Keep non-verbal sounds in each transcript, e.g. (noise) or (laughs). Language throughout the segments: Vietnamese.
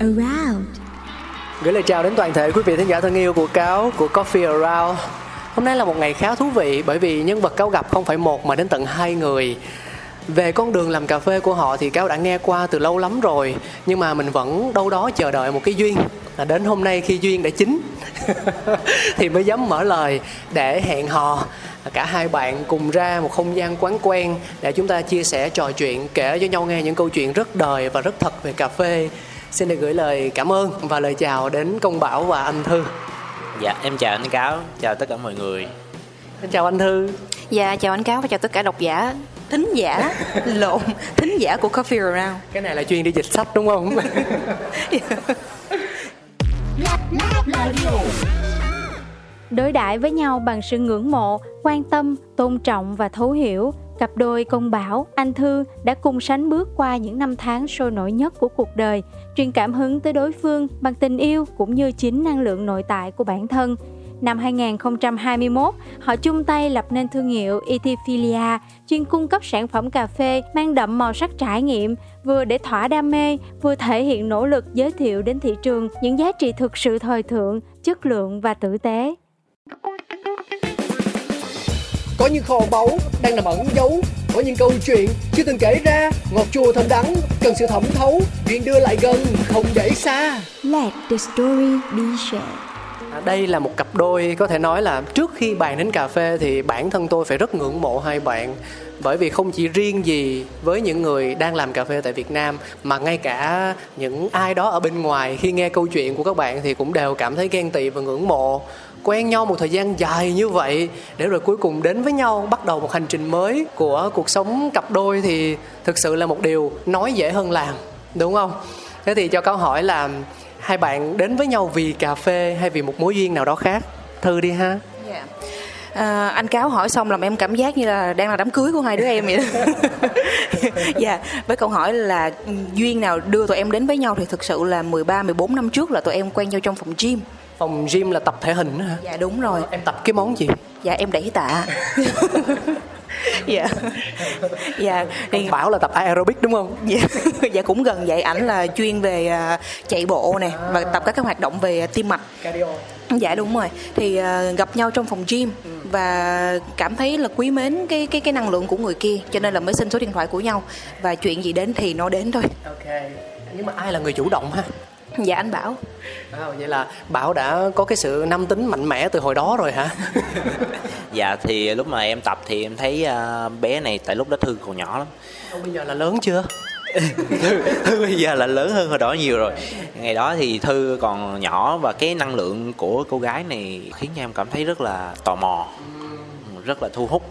around Gửi lời chào đến toàn thể quý vị thính giả thân yêu của cáo, của Coffee Around. Hôm nay là một ngày khá thú vị bởi vì nhân vật cáo gặp không phải một mà đến tận hai người. Về con đường làm cà phê của họ thì cáo đã nghe qua từ lâu lắm rồi, nhưng mà mình vẫn đâu đó chờ đợi một cái duyên là đến hôm nay khi duyên đã chín, (laughs) thì mới dám mở lời để hẹn hò à, cả hai bạn cùng ra một không gian quán quen để chúng ta chia sẻ trò chuyện, kể cho nhau nghe những câu chuyện rất đời và rất thật về cà phê xin được gửi lời cảm ơn và lời chào đến công bảo và anh thư. Dạ, em chào anh Cáo, chào tất cả mọi người. xin chào anh thư. Dạ chào anh Cáo và chào tất cả độc giả Thính giả (laughs) Lộn Thính giả của Coffee Around. Cái này là chuyên đi dịch sách đúng không? (laughs) Đối đãi với nhau bằng sự ngưỡng mộ quan tâm tôn trọng và thấu hiểu cặp đôi công bảo anh thư đã cùng sánh bước qua những năm tháng sôi nổi nhất của cuộc đời truyền cảm hứng tới đối phương bằng tình yêu cũng như chính năng lượng nội tại của bản thân Năm 2021, họ chung tay lập nên thương hiệu Ethiopia chuyên cung cấp sản phẩm cà phê mang đậm màu sắc trải nghiệm, vừa để thỏa đam mê, vừa thể hiện nỗ lực giới thiệu đến thị trường những giá trị thực sự thời thượng, chất lượng và tử tế có những kho báu đang nằm ẩn giấu. Có những câu chuyện chưa từng kể ra. Ngọt chua thơm đắng cần sự thẩm thấu. Chuyện đưa lại gần không để xa. Let the story be shared. À, đây là một cặp đôi có thể nói là trước khi bàn đến cà phê thì bản thân tôi phải rất ngưỡng mộ hai bạn. Bởi vì không chỉ riêng gì với những người đang làm cà phê tại Việt Nam mà ngay cả những ai đó ở bên ngoài khi nghe câu chuyện của các bạn thì cũng đều cảm thấy ghen tị và ngưỡng mộ quen nhau một thời gian dài như vậy để rồi cuối cùng đến với nhau bắt đầu một hành trình mới của cuộc sống cặp đôi thì thực sự là một điều nói dễ hơn làm đúng không thế thì cho câu hỏi là hai bạn đến với nhau vì cà phê hay vì một mối duyên nào đó khác thư đi ha dạ. À, anh Cáo hỏi xong làm em cảm giác như là đang là đám cưới của hai đứa em vậy đó. (laughs) dạ, với câu hỏi là duyên nào đưa tụi em đến với nhau thì thực sự là 13 14 năm trước là tụi em quen nhau trong phòng gym phòng gym là tập thể hình đó hả? Dạ đúng rồi. em tập cái món gì? Dạ em đẩy tạ. dạ. Dạ thì bảo là tập aerobic đúng không? Dạ, dạ cũng gần vậy. Ảnh là chuyên về à, chạy bộ nè và tập các cái hoạt động về tim mạch. Cardio. Dạ đúng rồi. Thì à, gặp nhau trong phòng gym và cảm thấy là quý mến cái cái cái năng lượng của người kia cho nên là mới xin số điện thoại của nhau. Và chuyện gì đến thì nó đến thôi. Ok. Nhưng mà ai là người chủ động ha dạ anh bảo à, vậy là bảo đã có cái sự nam tính mạnh mẽ từ hồi đó rồi hả (laughs) Dạ thì lúc mà em tập thì em thấy à, bé này tại lúc đó Thư còn nhỏ lắm. Ông bây giờ là lớn chưa (laughs) Thư, Thư bây giờ là lớn hơn hồi đó nhiều rồi. Ngày đó thì Thư còn nhỏ và cái năng lượng của cô gái này khiến cho em cảm thấy rất là tò mò, rất là thu hút.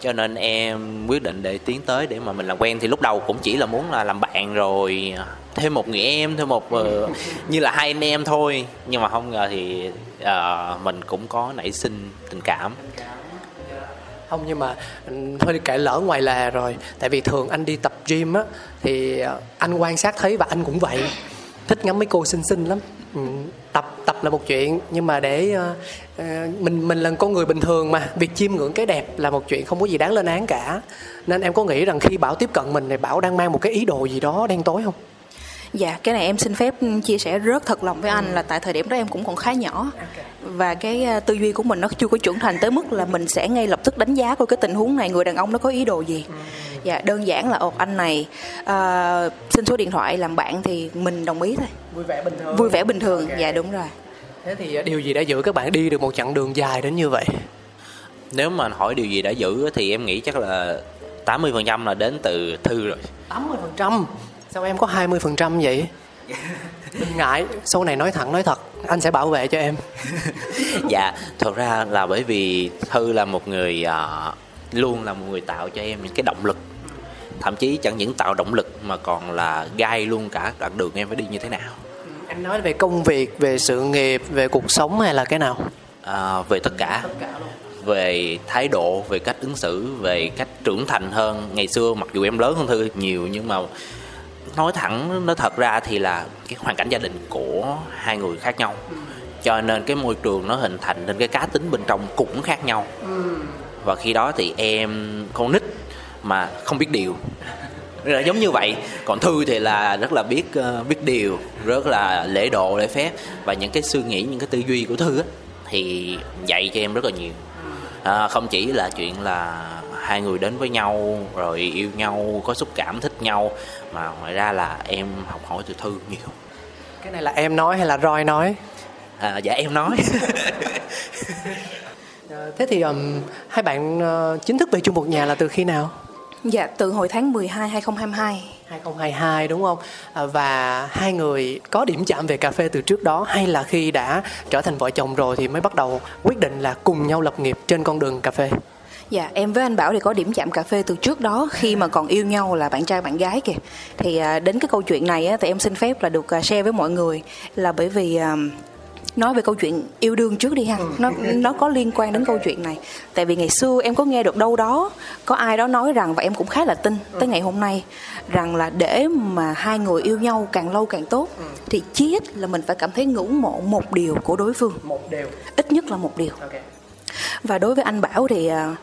Cho nên em quyết định để tiến tới để mà mình làm quen. Thì lúc đầu cũng chỉ là muốn là làm bạn rồi à, thêm một người em thêm một uh, (laughs) như là hai anh em thôi. Nhưng mà không ngờ thì uh, mình cũng có nảy sinh tình cảm. Không nhưng mà ừ, thôi kể lỡ ngoài lề rồi. Tại vì thường anh đi tập gym á thì ờ, anh quan sát thấy và anh cũng vậy. Thích ngắm mấy cô xinh xinh lắm. Ừ, tập tập là một chuyện nhưng mà để ờ, ờ, mình mình là con người bình thường mà việc chiêm ngưỡng cái đẹp là một chuyện không có gì đáng lên án cả nên em có nghĩ rằng khi bảo tiếp cận mình thì bảo đang mang một cái ý đồ gì đó đen tối không Dạ, cái này em xin phép chia sẻ rất thật lòng với anh là tại thời điểm đó em cũng còn khá nhỏ và cái à, tư duy của mình nó chưa có trưởng thành tới mức là mình sẽ ngay lập tức đánh giá coi cái tình huống này người đàn ông nó có ý đồ gì. Dạ, đơn giản là ồ anh này à, xin số điện thoại làm bạn thì mình đồng ý thôi. Vui vẻ bình thường. Vui vẻ bình thường, Ok. dạ đúng rồi. Thế thì điều gì đã giữ các bạn đi được một chặng đường dài đến như vậy? nếu mà hỏi điều gì đã giữ thì em nghĩ chắc là 80% là đến từ thư rồi 80%. Sao em có 20% vậy? (laughs) Đừng ngại, sau này nói thẳng nói thật, anh sẽ bảo vệ cho em. (laughs) dạ thật ra là bởi vì thư là một người à, luôn là một người tạo cho em những cái động lực thậm chí chẳng những tạo động lực mà còn là gai luôn cả đoạn đường em phải đi như thế nào Em nói về công việc, về sự nghiệp, về cuộc sống hay là cái nào? à, về tất cả. Về thái độ về cách ứng xử về cách trưởng thành hơn. Ngày xưa mặc dù em lớn hơn thư nhiều nhưng mà nói thẳng nói thật ra thì là cái hoàn cảnh gia đình của hai người khác nhau. Cho nên cái môi trường nó hình thành nên cái cá tính bên trong cũng khác nhau. Và khi đó thì em con nít mà không biết điều là giống như vậy. Còn thư thì là rất là biết ờ, biết điều rất là lễ độ lễ phép. Và những cái suy nghĩ những cái tư duy của thư á thì dạy cho em rất là nhiều. À, không chỉ là chuyện là hai người đến với nhau rồi yêu nhau có xúc cảm thích nhau mà ngoài ra là em học hỏi từ thư nhiều. Cái này là em nói hay là Roy nói? à, dạ em nói. (laughs) Ờ, Thế thì ừm, hai bạn ờ, chính thức về chung một nhà là từ khi nào? Dạ, từ hồi tháng 12 2022. 2022 đúng không? À, Và hai người có điểm chạm về cà phê từ trước đó hay là khi đã trở thành vợ chồng rồi thì mới bắt đầu quyết định là cùng nhau lập nghiệp trên con đường cà phê? Dạ, em với anh Bảo thì có điểm chạm cà phê từ trước đó khi mà còn yêu nhau là bạn trai bạn gái kìa. Thì à, đến cái câu chuyện này á, thì em xin phép là được à, share với mọi người là bởi vì nói về câu chuyện yêu đương trước đi ha. Nó nó có liên quan đến câu chuyện này. Tại vì ngày xưa em có nghe được đâu đó có ai đó nói rằng và em cũng khá là tin tới ngày hôm nay rằng là để mà hai người yêu nhau càng lâu càng tốt thì chí ít là mình phải cảm thấy ngưỡng mộ một điều của đối phương. Một đều. ít nhất là một điều. Và đối với anh Bảo thì à,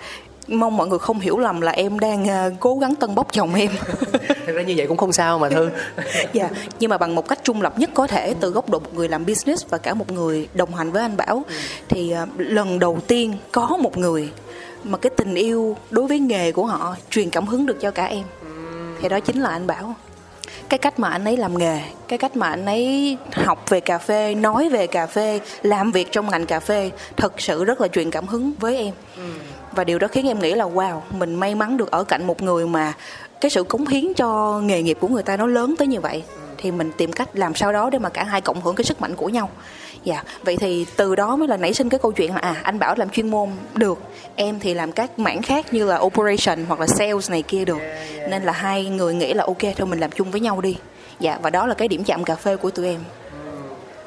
mong mọi người không hiểu lầm là em đang à, cố gắng tân bốc chồng em. (laughs) Thực ra như vậy cũng không sao mà Thư. (laughs) dạ nhưng mà bằng một cách trung lập nhất có thể từ góc độ một người làm business và cả một người đồng hành với anh Bảo thì à, lần đầu tiên có một người mà cái tình yêu đối với nghề của họ truyền cảm hứng được cho cả em. Thì đó chính là anh Bảo. Cái cách mà anh ấy làm nghề cái cách mà anh ấy học về cà phê nói về cà phê làm việc trong ngành cà phê thật sự rất là truyền cảm hứng với em và điều đó khiến em nghĩ là, wow, mình may mắn được ở cạnh một người mà cái sự cống hiến cho nghề nghiệp của người ta nó lớn tới như vậy. Thì mình tìm cách làm sao đó để mà cả hai cộng hưởng cái sức mạnh của nhau. Dạ vậy thì từ đó mới là nảy sinh cái câu chuyện là à anh bảo làm chuyên môn được, em thì làm các mảng khác như là operation hoặc là sales này kia được. Nên là hai người nghĩ là, ok, thôi mình làm chung với nhau đi. Dạ và đó là cái điểm chạm cà phê của tụi em.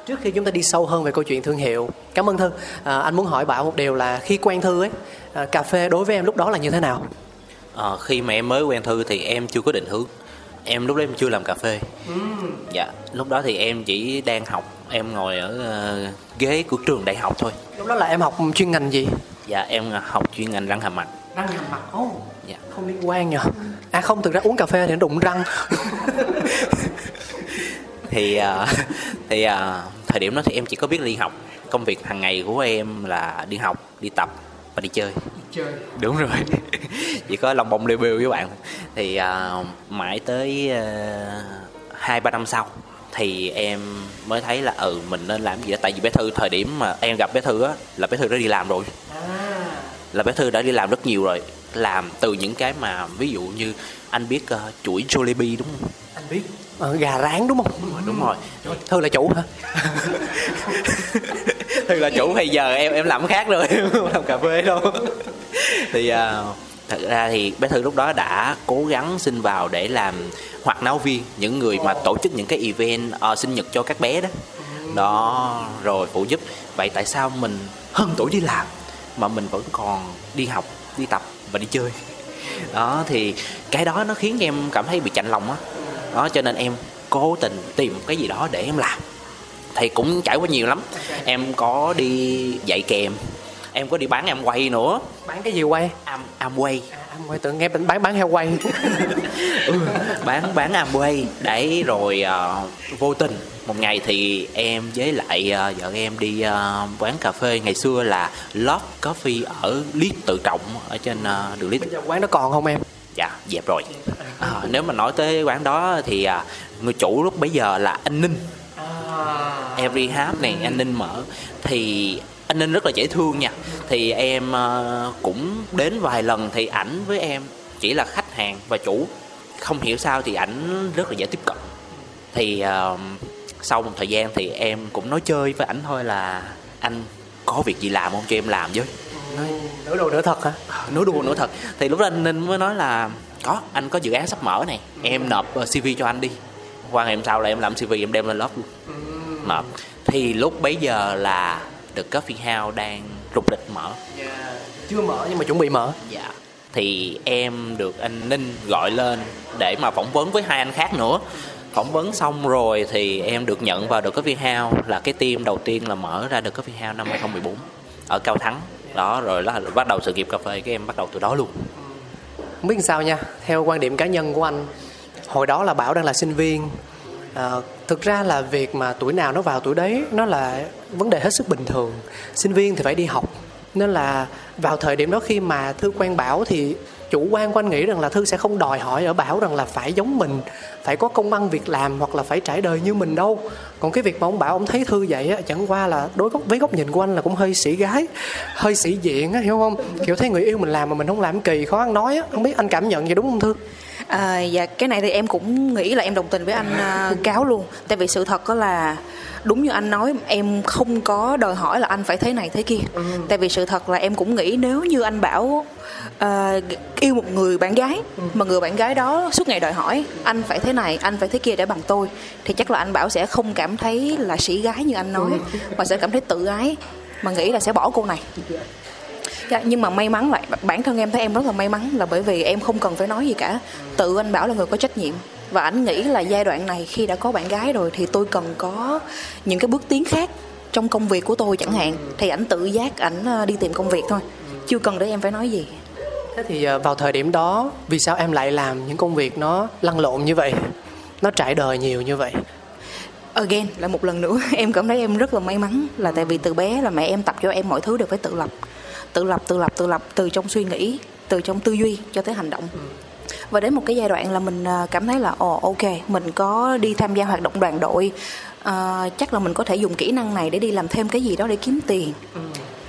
Trước khi chúng ta đi sâu hơn về câu chuyện thương hiệu, cảm ơn Thư. À, anh muốn hỏi Bảo một điều là khi quen Thư ấy, à, cà phê đối với em lúc đó là như thế nào? Ờ, khi mà em mới quen thư thì em chưa có định hướng em lúc đó em chưa làm cà phê dạ lúc đó thì em chỉ đang học em ngồi ở ờ, ghế của trường đại học thôi Lúc đó là em học chuyên ngành gì? dạ em học chuyên ngành răng hàm mặt Răng hàm mặt. Ồ, dạ không liên quan nhờ. À không, thực ra uống cà phê thì nó đụng răng. (laughs) thì ờ, thì ờ, thời điểm đó thì em chỉ có biết đi học. Công việc hàng ngày của em là đi học đi tập và đi chơi. Chơi. đúng rồi. (laughs) Chỉ có lòng bông liêu biêu với bạn. Thì à, mãi tới à, hai ba năm sau thì em mới thấy là ừ mình nên làm gì đó. Tại vì bé thư thời điểm mà em gặp bé thư á là bé thư đã đi làm rồi. Là bé thư đã đi làm rất nhiều rồi. Làm từ những cái mà ví dụ như anh biết uh, chuỗi Jollibee đúng không? Anh biết. Ờ, gà rán đúng không? đúng rồi. Thư là chủ hả? (laughs) Thư là chủ hay giờ em em làm khác rồi (laughs) em không làm cà phê đâu. Thì à, thật ra thì bé thư lúc đó đã cố gắng xin vào để làm hoạt náo viên những người mà tổ chức những cái event ờ, sinh nhật cho các bé đó. Đó rồi phụ giúp. Vậy tại sao mình hơn tuổi đi làm mà mình vẫn còn đi học đi tập và đi chơi? Đó thì cái đó nó khiến em cảm thấy bị chạnh lòng á đó cho nên em cố tình tìm cái gì đó để em làm. Thì cũng trải qua nhiều lắm. Em có đi dạy kèm em có đi bán em quay nữa. Bán cái gì quay? Am am quay. À, em quay tưởng nghe bán bán heo quay. (laughs) Ừ, bán bán am quay. Để rồi uh, vô tình một ngày thì em với lại uh, vợ em đi uh, quán cà phê. Ngày xưa là Love Coffee ở Lít Tự Trọng ở trên uh, đường Lít bây giờ quán nó còn không em dạ dẹp rồi. À, nếu mà nói tới quán đó thì à, người chủ lúc bấy giờ là anh ninh. Every half này anh ninh mở. Thì anh ninh rất là dễ thương nha. Thì em uh, cũng đến vài lần thì ảnh với em chỉ là khách hàng và chủ. Không hiểu sao thì ảnh rất là dễ tiếp cận. Thì uh, sau một thời gian thì em cũng nói chơi với ảnh thôi là anh có việc gì làm không cho em làm với nói nửa đùa nửa thật hả? Nói đùa nữa thật. Thì lúc đó anh ninh mới nói là có anh có dự án sắp mở này em nộp ờ, cv cho anh đi. Qua ngày hôm sau là em làm cv em đem lên lớp luôn. Nộp. Thì lúc bấy giờ là The Coffee House đang rục rịch mở. Chưa mở nhưng mà chuẩn bị mở. Dạ. Thì em được anh Ninh gọi lên để mà phỏng vấn với hai anh khác nữa. Phỏng vấn xong rồi thì em được nhận vào The Coffee House là cái team đầu tiên là mở ra The Coffee House năm 2014 ở Cao Thắng đó rồi là bắt đầu sự nghiệp cà phê cái em bắt đầu từ đó luôn. Không biết sao nha theo quan điểm cá nhân của anh hồi đó là bảo đang là sinh viên. À, thực ra là việc mà tuổi nào nó vào tuổi đấy nó là vấn đề hết sức bình thường. Sinh viên thì phải đi học nên là vào thời điểm đó khi mà thư quen bảo thì chủ quan của anh nghĩ rằng là thư sẽ không đòi hỏi ở bảo rằng là phải giống mình phải có công ăn việc làm hoặc là phải trải đời như mình đâu. Còn cái việc mà ông bảo ông thấy thư vậy á chẳng qua là đối góc với góc nhìn của anh là cũng hơi sĩ gái hơi sĩ diện á hiểu không? Kiểu thấy người yêu mình làm mà mình không làm kỳ khó ăn nói á. Không biết anh cảm nhận vậy đúng không thư? À, dạ cái này thì em cũng nghĩ là em đồng tình với anh uh, cáo luôn. Tại vì sự thật đó là đúng như anh nói em không có đòi hỏi là anh phải thế này thế kia ừ. tại vì sự thật là em cũng nghĩ nếu như anh bảo uh, yêu một người bạn gái ừ. mà người bạn gái đó suốt ngày đòi hỏi anh phải thế này anh phải thế kia để bằng tôi thì chắc là anh bảo sẽ không cảm thấy là sĩ gái như anh nói ừ. mà sẽ cảm thấy tự ái mà nghĩ là sẽ bỏ cô này dạ, nhưng mà may mắn lại bản thân em thấy em rất là may mắn là bởi vì em không cần phải nói gì cả tự anh bảo là người có trách nhiệm và anh nghĩ là giai đoạn này khi đã có bạn gái rồi thì tôi cần có những cái bước tiến khác trong công việc của tôi chẳng hạn. Thì ảnh tự giác ảnh ờ, đi tìm công việc thôi. Chưa cần để em phải nói gì. Thế thì ờ, vào thời điểm đó vì sao em lại làm những công việc nó lăn lộn như vậy? Nó trải đời nhiều như vậy? Again là một lần nữa (laughs) em cảm thấy em rất là may mắn là tại vì từ bé là mẹ em tập cho em mọi thứ đều phải tự lập. Tự lập tự lập tự lập từ trong suy nghĩ từ trong tư duy cho tới hành động và đến một cái giai đoạn là mình à, cảm thấy là ồ ok mình có đi tham gia hoạt động đoàn đội uh, chắc là mình có thể dùng kỹ năng này để đi làm thêm cái gì đó để kiếm tiền.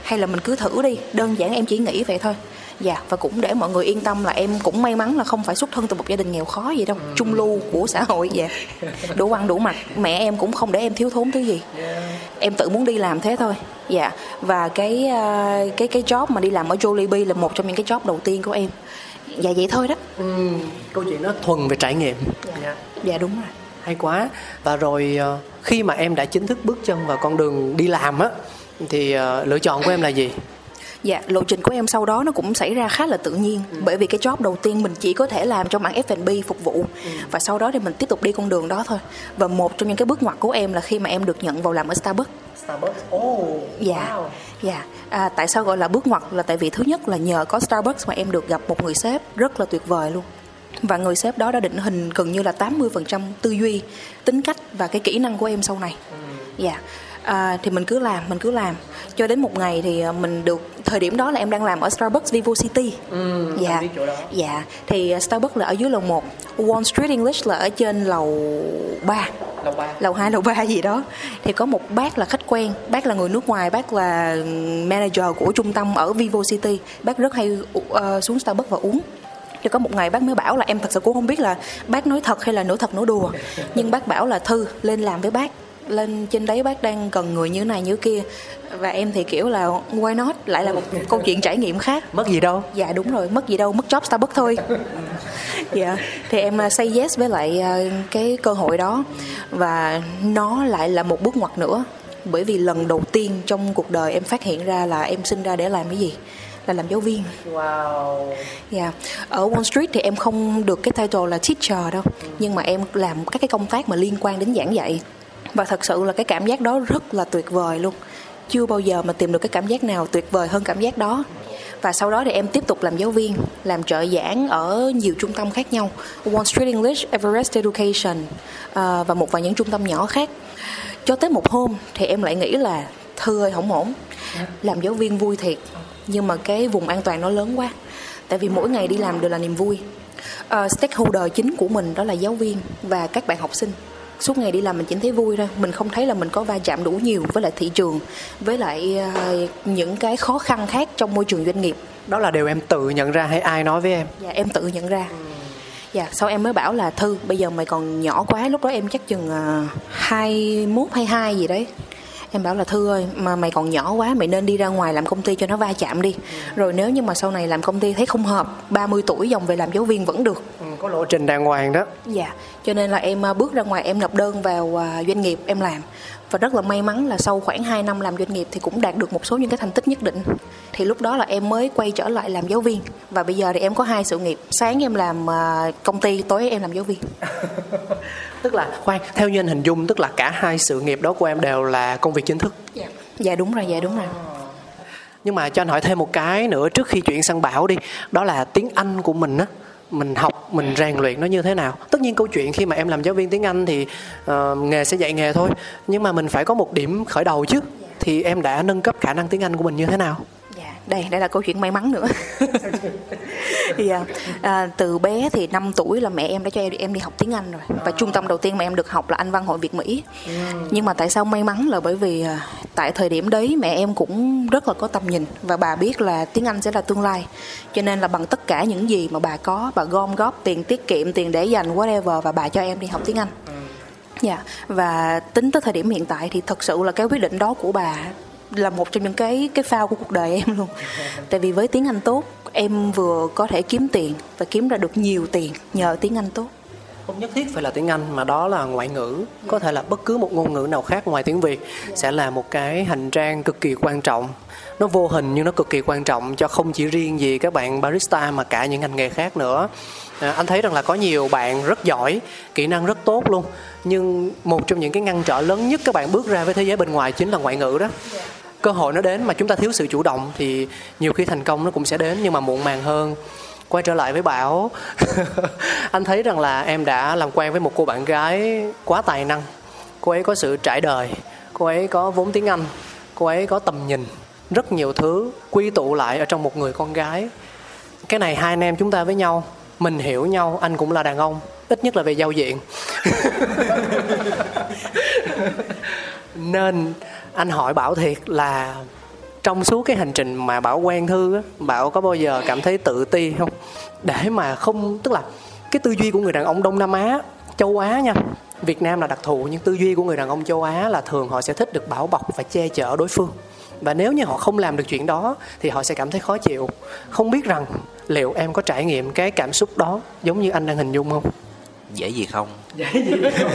Hay là mình cứ thử đi đơn giản em chỉ nghĩ vậy thôi. Dạ và cũng để mọi người yên tâm là em cũng may mắn là không phải xuất thân từ một gia đình nghèo khó gì đâu ừ. trung lưu của xã hội dạ (laughs) đủ ăn đủ mặc mẹ em cũng không để em thiếu thốn thứ gì. Em tự muốn đi làm thế thôi. Dạ và cái ờ, cái cái job mà đi làm ở Jollibee là một trong những cái job đầu tiên của em dạ vậy thôi đó ừ, câu chuyện nó thuần về trải nghiệm dạ, dạ đúng rồi hay quá và rồi ờ, khi mà em đã chính thức bước chân vào con đường đi làm á thì uh, lựa chọn của em là gì Dạ, lộ trình của em sau đó nó cũng xảy ra khá là tự nhiên ừ. bởi vì cái job đầu tiên mình chỉ có thể làm trong mảng F&B phục vụ ừ. và sau đó thì mình tiếp tục đi con đường đó thôi. Và một trong những cái bước ngoặt của em là khi mà em được nhận vào làm ở Starbucks. Starbucks. Oh. Dạ. Wow. Dạ. À, tại sao gọi là bước ngoặt là tại vì thứ nhất là nhờ có Starbucks mà em được gặp một người sếp rất là tuyệt vời luôn. Và người sếp đó đã định hình gần như là 80% tư duy, tính cách và cái kỹ năng của em sau này. Ừ. Dạ. À, thì mình cứ làm mình cứ làm. Cho đến một ngày thì à, mình được thời điểm đó là em đang làm ở Starbucks Vivo City. Ừ, dạ. dạ. Thì Starbucks là ở dưới lầu 1 Wall Street English là ở trên lầu 3 lầu 3 lầu 2 lầu 3 gì đó. Thì có một bác là khách quen bác là người nước ngoài bác là manager của trung tâm ở Vivo City. Bác rất hay uh, xuống Starbucks và uống. Thì có một ngày bác mới bảo là em thật sự cũng không biết là bác nói thật hay là nói thật nói đùa. Nhưng bác bảo là thư lên làm với bác lên trên đấy bác đang cần người như này như kia và em thì kiểu là why not lại là một câu chuyện trải nghiệm khác mất gì đâu dạ đúng rồi mất gì đâu mất job starbucks thôi dạ thì em uh, say yes với lại uh, cái cơ hội đó và nó lại là một bước ngoặt nữa bởi vì lần đầu tiên trong cuộc đời em phát hiện ra là em sinh ra để làm cái gì là làm giáo viên. Wow. Dạ. Yeah. Ở Wall Street thì em không được cái title là teacher đâu, nhưng mà em làm các cái công tác mà liên quan đến giảng dạy và thật sự là cái cảm giác đó rất là tuyệt vời luôn. Chưa bao giờ mà tìm được cái cảm giác nào tuyệt vời hơn cảm giác đó. Và sau đó thì em tiếp tục làm giáo viên làm trợ giảng ở nhiều trung tâm khác nhau. Wall Street English, Everest Education uh, và một vài những trung tâm nhỏ khác. Cho tới một hôm thì em lại nghĩ là thư ơi không ổn. Làm giáo viên vui thiệt nhưng mà cái vùng an toàn nó lớn quá. Tại vì mỗi ngày đi làm đều là niềm vui. Uh, stakeholder chính của mình đó là giáo viên và các bạn học sinh suốt ngày đi làm mình chỉ thấy vui thôi. Mình không thấy là mình có va chạm đủ nhiều với lại thị trường với lại uh, những cái khó khăn khác trong môi trường doanh nghiệp. Đó là điều em tự nhận ra hay ai nói với em? Dạ em tự nhận ra. Dạ sau em mới bảo là thư bây giờ mày còn nhỏ quá lúc đó em chắc chừng hai uh, mốt hay hai gì đấy. Em bảo là thư ơi mà mày còn nhỏ quá mày nên đi ra ngoài làm công ty cho nó va chạm đi. Rồi nếu như mà sau này làm công ty thấy không hợp 30 tuổi dòng về làm giáo viên vẫn được. Ừ, có lộ trình đàng hoàng đó. Dạ cho nên là em à, bước ra ngoài em nộp đơn vào à, doanh nghiệp em làm. Và rất là may mắn là sau khoảng 2 năm làm doanh nghiệp thì cũng đạt được một số những cái thành tích nhất định. Thì lúc đó là em mới quay trở lại làm giáo viên. Và bây giờ thì em có hai sự nghiệp. Sáng em làm à, công ty tối em làm giáo viên. (laughs) Tức là khoan theo như anh hình dung tức là cả hai sự nghiệp đó của em đều là công việc chính thức? Dạ. Dạ đúng rồi dạ đúng rồi. Nhưng mà cho anh hỏi thêm một cái nữa trước khi chuyển sang bảo đi. Đó là tiếng anh của mình á mình học mình rèn luyện nó như thế nào. Tất nhiên câu chuyện khi mà em làm giáo viên tiếng anh thì uh, nghề sẽ dạy nghề thôi. Nhưng mà mình phải có một điểm khởi đầu chứ. Thì em đã nâng cấp khả năng tiếng anh của mình như thế nào? Đây đây là câu chuyện may mắn nữa. (laughs) Thì à, à, từ bé thì 5 tuổi là mẹ em đã cho em, em đi học tiếng Anh rồi. Và trung tâm đầu tiên mà em được học là Anh Văn Hội Việt Mỹ. Nhưng mà tại sao may mắn là bởi vì à, tại thời điểm đấy mẹ em cũng rất là có tầm nhìn và bà biết là tiếng Anh sẽ là tương lai. Cho nên là bằng tất cả những gì mà bà có bà gom góp tiền tiết kiệm tiền để dành whatever và bà cho em đi học tiếng Anh. Dạ. Yeah. và tính tới thời điểm hiện tại thì thật sự là cái quyết định đó của bà là một trong những cái cái phao của cuộc đời em luôn. Tại vì với tiếng anh tốt em vừa có thể kiếm tiền và kiếm ra được nhiều tiền nhờ tiếng anh tốt. Không nhất thiết phải là tiếng Anh mà đó là ngoại ngữ. Có thể là bất cứ một ngôn ngữ nào khác ngoài tiếng Việt sẽ là một cái hành trang cực kỳ quan trọng. Nó vô hình nhưng nó cực kỳ quan trọng cho không chỉ riêng gì các bạn barista mà cả những ngành nghề khác nữa. À, anh thấy rằng là có nhiều bạn rất giỏi kỹ năng rất tốt luôn. Nhưng một trong những cái ngăn trở lớn nhất các bạn bước ra với thế giới bên ngoài chính là ngoại ngữ đó cơ hội nó đến mà chúng ta thiếu sự chủ động thì nhiều khi thành công nó cũng sẽ đến nhưng mà muộn màng hơn. Quay trở lại với bảo, (laughs) anh thấy rằng là em đã làm quen với một cô bạn gái quá tài năng. Cô ấy có sự trải đời, cô ấy có vốn tiếng anh, cô ấy có tầm nhìn, rất nhiều thứ quy tụ lại ở trong một người con gái. Cái này hai anh em chúng ta với nhau, mình hiểu nhau, anh cũng là đàn ông, ít nhất là về giao diện. (laughs) Nên anh hỏi bảo thiệt là trong suốt cái hành trình mà bảo quen thư á, bảo có bao giờ cảm thấy tự ti không? Để mà không, tức là cái tư duy của người đàn ông đông nam á, châu á nha, việt nam là đặc thù, nhưng tư duy của người đàn ông châu á là thường họ sẽ thích được bảo bọc và che chở đối phương. Và nếu như họ không làm được chuyện đó, thì họ sẽ cảm thấy khó chịu. Không biết rằng liệu em có trải nghiệm cái cảm xúc đó giống như anh đang hình dung không? Dễ gì không? (laughs) Dễ gì không?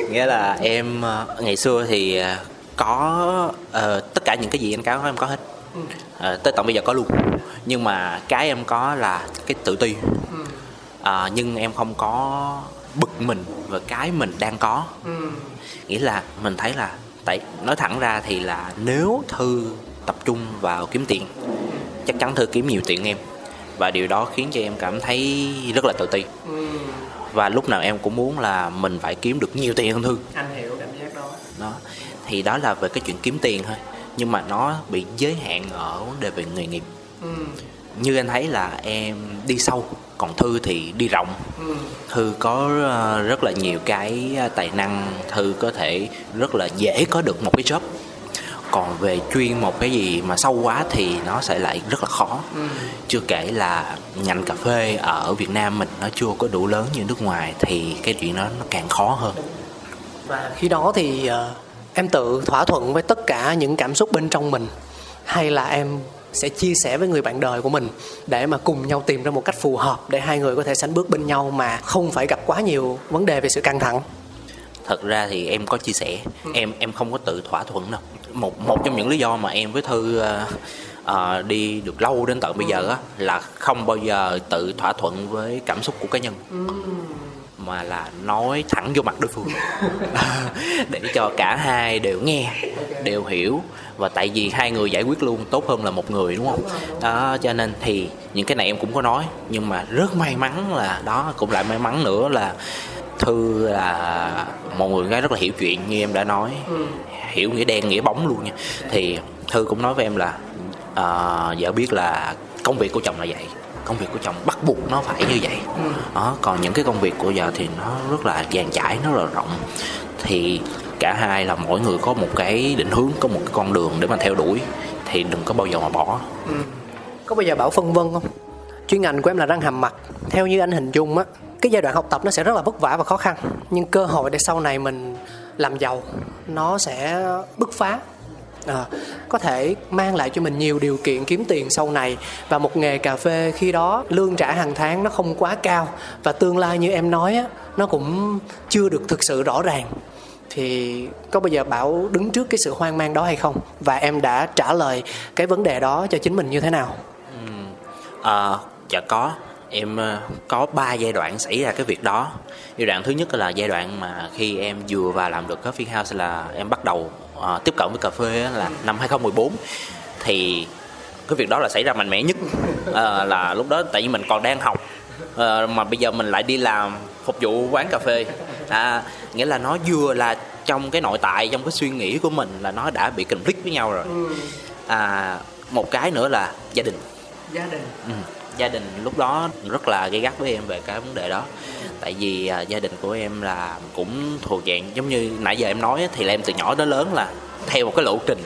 (laughs) Nghĩa là em ờ, ngày xưa thì ờ, có uh, tất cả những cái gì anh cáo em có hết. Uh, tới tận bây giờ có luôn. Nhưng mà cái em có là cái tự ti. Uh, nhưng em không có bực mình về cái mình đang có. Nghĩa là mình thấy là tại nói thẳng ra thì là nếu thư tập trung vào kiếm tiền chắc chắn thư kiếm nhiều tiền em và điều đó khiến cho em cảm thấy rất là tự ti. Và lúc nào em cũng muốn là mình phải kiếm được nhiều tiền hơn thư. Anh hiểu cảm giác đó. Đó. Thì đó là về cái chuyện kiếm tiền thôi. Nhưng mà nó bị giới hạn ở vấn đề về nghề nghiệp. Ừ. như anh thấy là em đi sâu còn thư thì đi rộng. Ừ. thư có ờ, rất là nhiều cái tài năng. Thư có thể rất là dễ có được một cái job còn về chuyên một cái gì mà sâu quá thì nó sẽ lại rất là khó. Ừ. chưa kể là ngành cà phê ở Việt Nam mình nó chưa có đủ lớn như nước ngoài thì cái chuyện đó nó càng khó hơn. Và khi đó thì uh, em tự thỏa thuận với tất cả những cảm xúc bên trong mình hay là em sẽ chia sẻ với người bạn đời của mình để mà cùng nhau tìm ra một cách phù hợp để hai người có thể sánh bước bên nhau mà không phải gặp quá nhiều vấn đề về sự căng thẳng thật ra thì em có chia sẻ. Em em không có tự thỏa thuận đâu. Một một trong những lý do mà em với thư uh, uh, đi được lâu đến tận bây giờ á là không bao giờ tự thỏa thuận với cảm xúc của cá nhân. Mà là nói thẳng vô mặt đối phương. (laughs) Để cho cả hai đều nghe đều hiểu. Và tại vì hai người giải quyết luôn tốt hơn là một người đúng không? Đó cho nên thì những cái này em cũng có nói. Nhưng mà rất may mắn là đó cũng lại may mắn nữa là thư là một người gái rất là hiểu chuyện như em đã nói. Hiểu nghĩa đen nghĩa bóng luôn nha. Thì thư cũng nói với em là à, vợ biết là công việc của chồng là vậy. Công việc của chồng bắt buộc nó phải như vậy. Đó còn những cái công việc của vợ thì nó rất là dàn trải nó rất là rộng. Thì cả hai là mỗi người có một cái định hướng có một cái con đường để mà theo đuổi. Thì đừng có bao giờ mà bỏ. Có bao giờ bảo phân vân không chuyên ngành của em là răng hàm mặt. Theo như anh hình dung á cái giai đoạn học tập nó sẽ rất là vất vả và khó khăn. Nhưng cơ hội để sau này mình làm giàu nó sẽ bứt phá. À, có thể mang lại cho mình nhiều điều kiện kiếm tiền sau này và một nghề cà phê khi đó lương trả hàng tháng nó không quá cao và tương lai như em nói á nó cũng chưa được thực sự rõ ràng. Thì có bao giờ bảo đứng trước cái sự hoang mang đó hay không? Và em đã trả lời cái vấn đề đó cho chính mình như thế nào? Ừ. À, dạ có. Em ờ, có 3 giai đoạn xảy ra cái việc đó. Giai đoạn thứ nhất là giai đoạn mà khi em vừa vào làm được coffee house là em bắt đầu uh, tiếp cận với cà phê là năm 2014 thì cái việc đó là xảy ra mạnh mẽ nhất uh, là lúc đó tại vì mình còn đang học uh, mà bây giờ mình lại đi làm phục vụ quán cà phê. À, nghĩa là nó vừa là trong cái nội tại trong cái suy nghĩ của mình là nó đã bị conflict với nhau rồi. À, một cái nữa là gia đình. Gia đình. Ừ. gia đình lúc đó rất là gay gắt với em về cái vấn đề đó. Tại vì à, gia đình của em là cũng thuộc dạng giống như nãy giờ em nói thì là em từ nhỏ đến lớn là theo một cái lộ trình.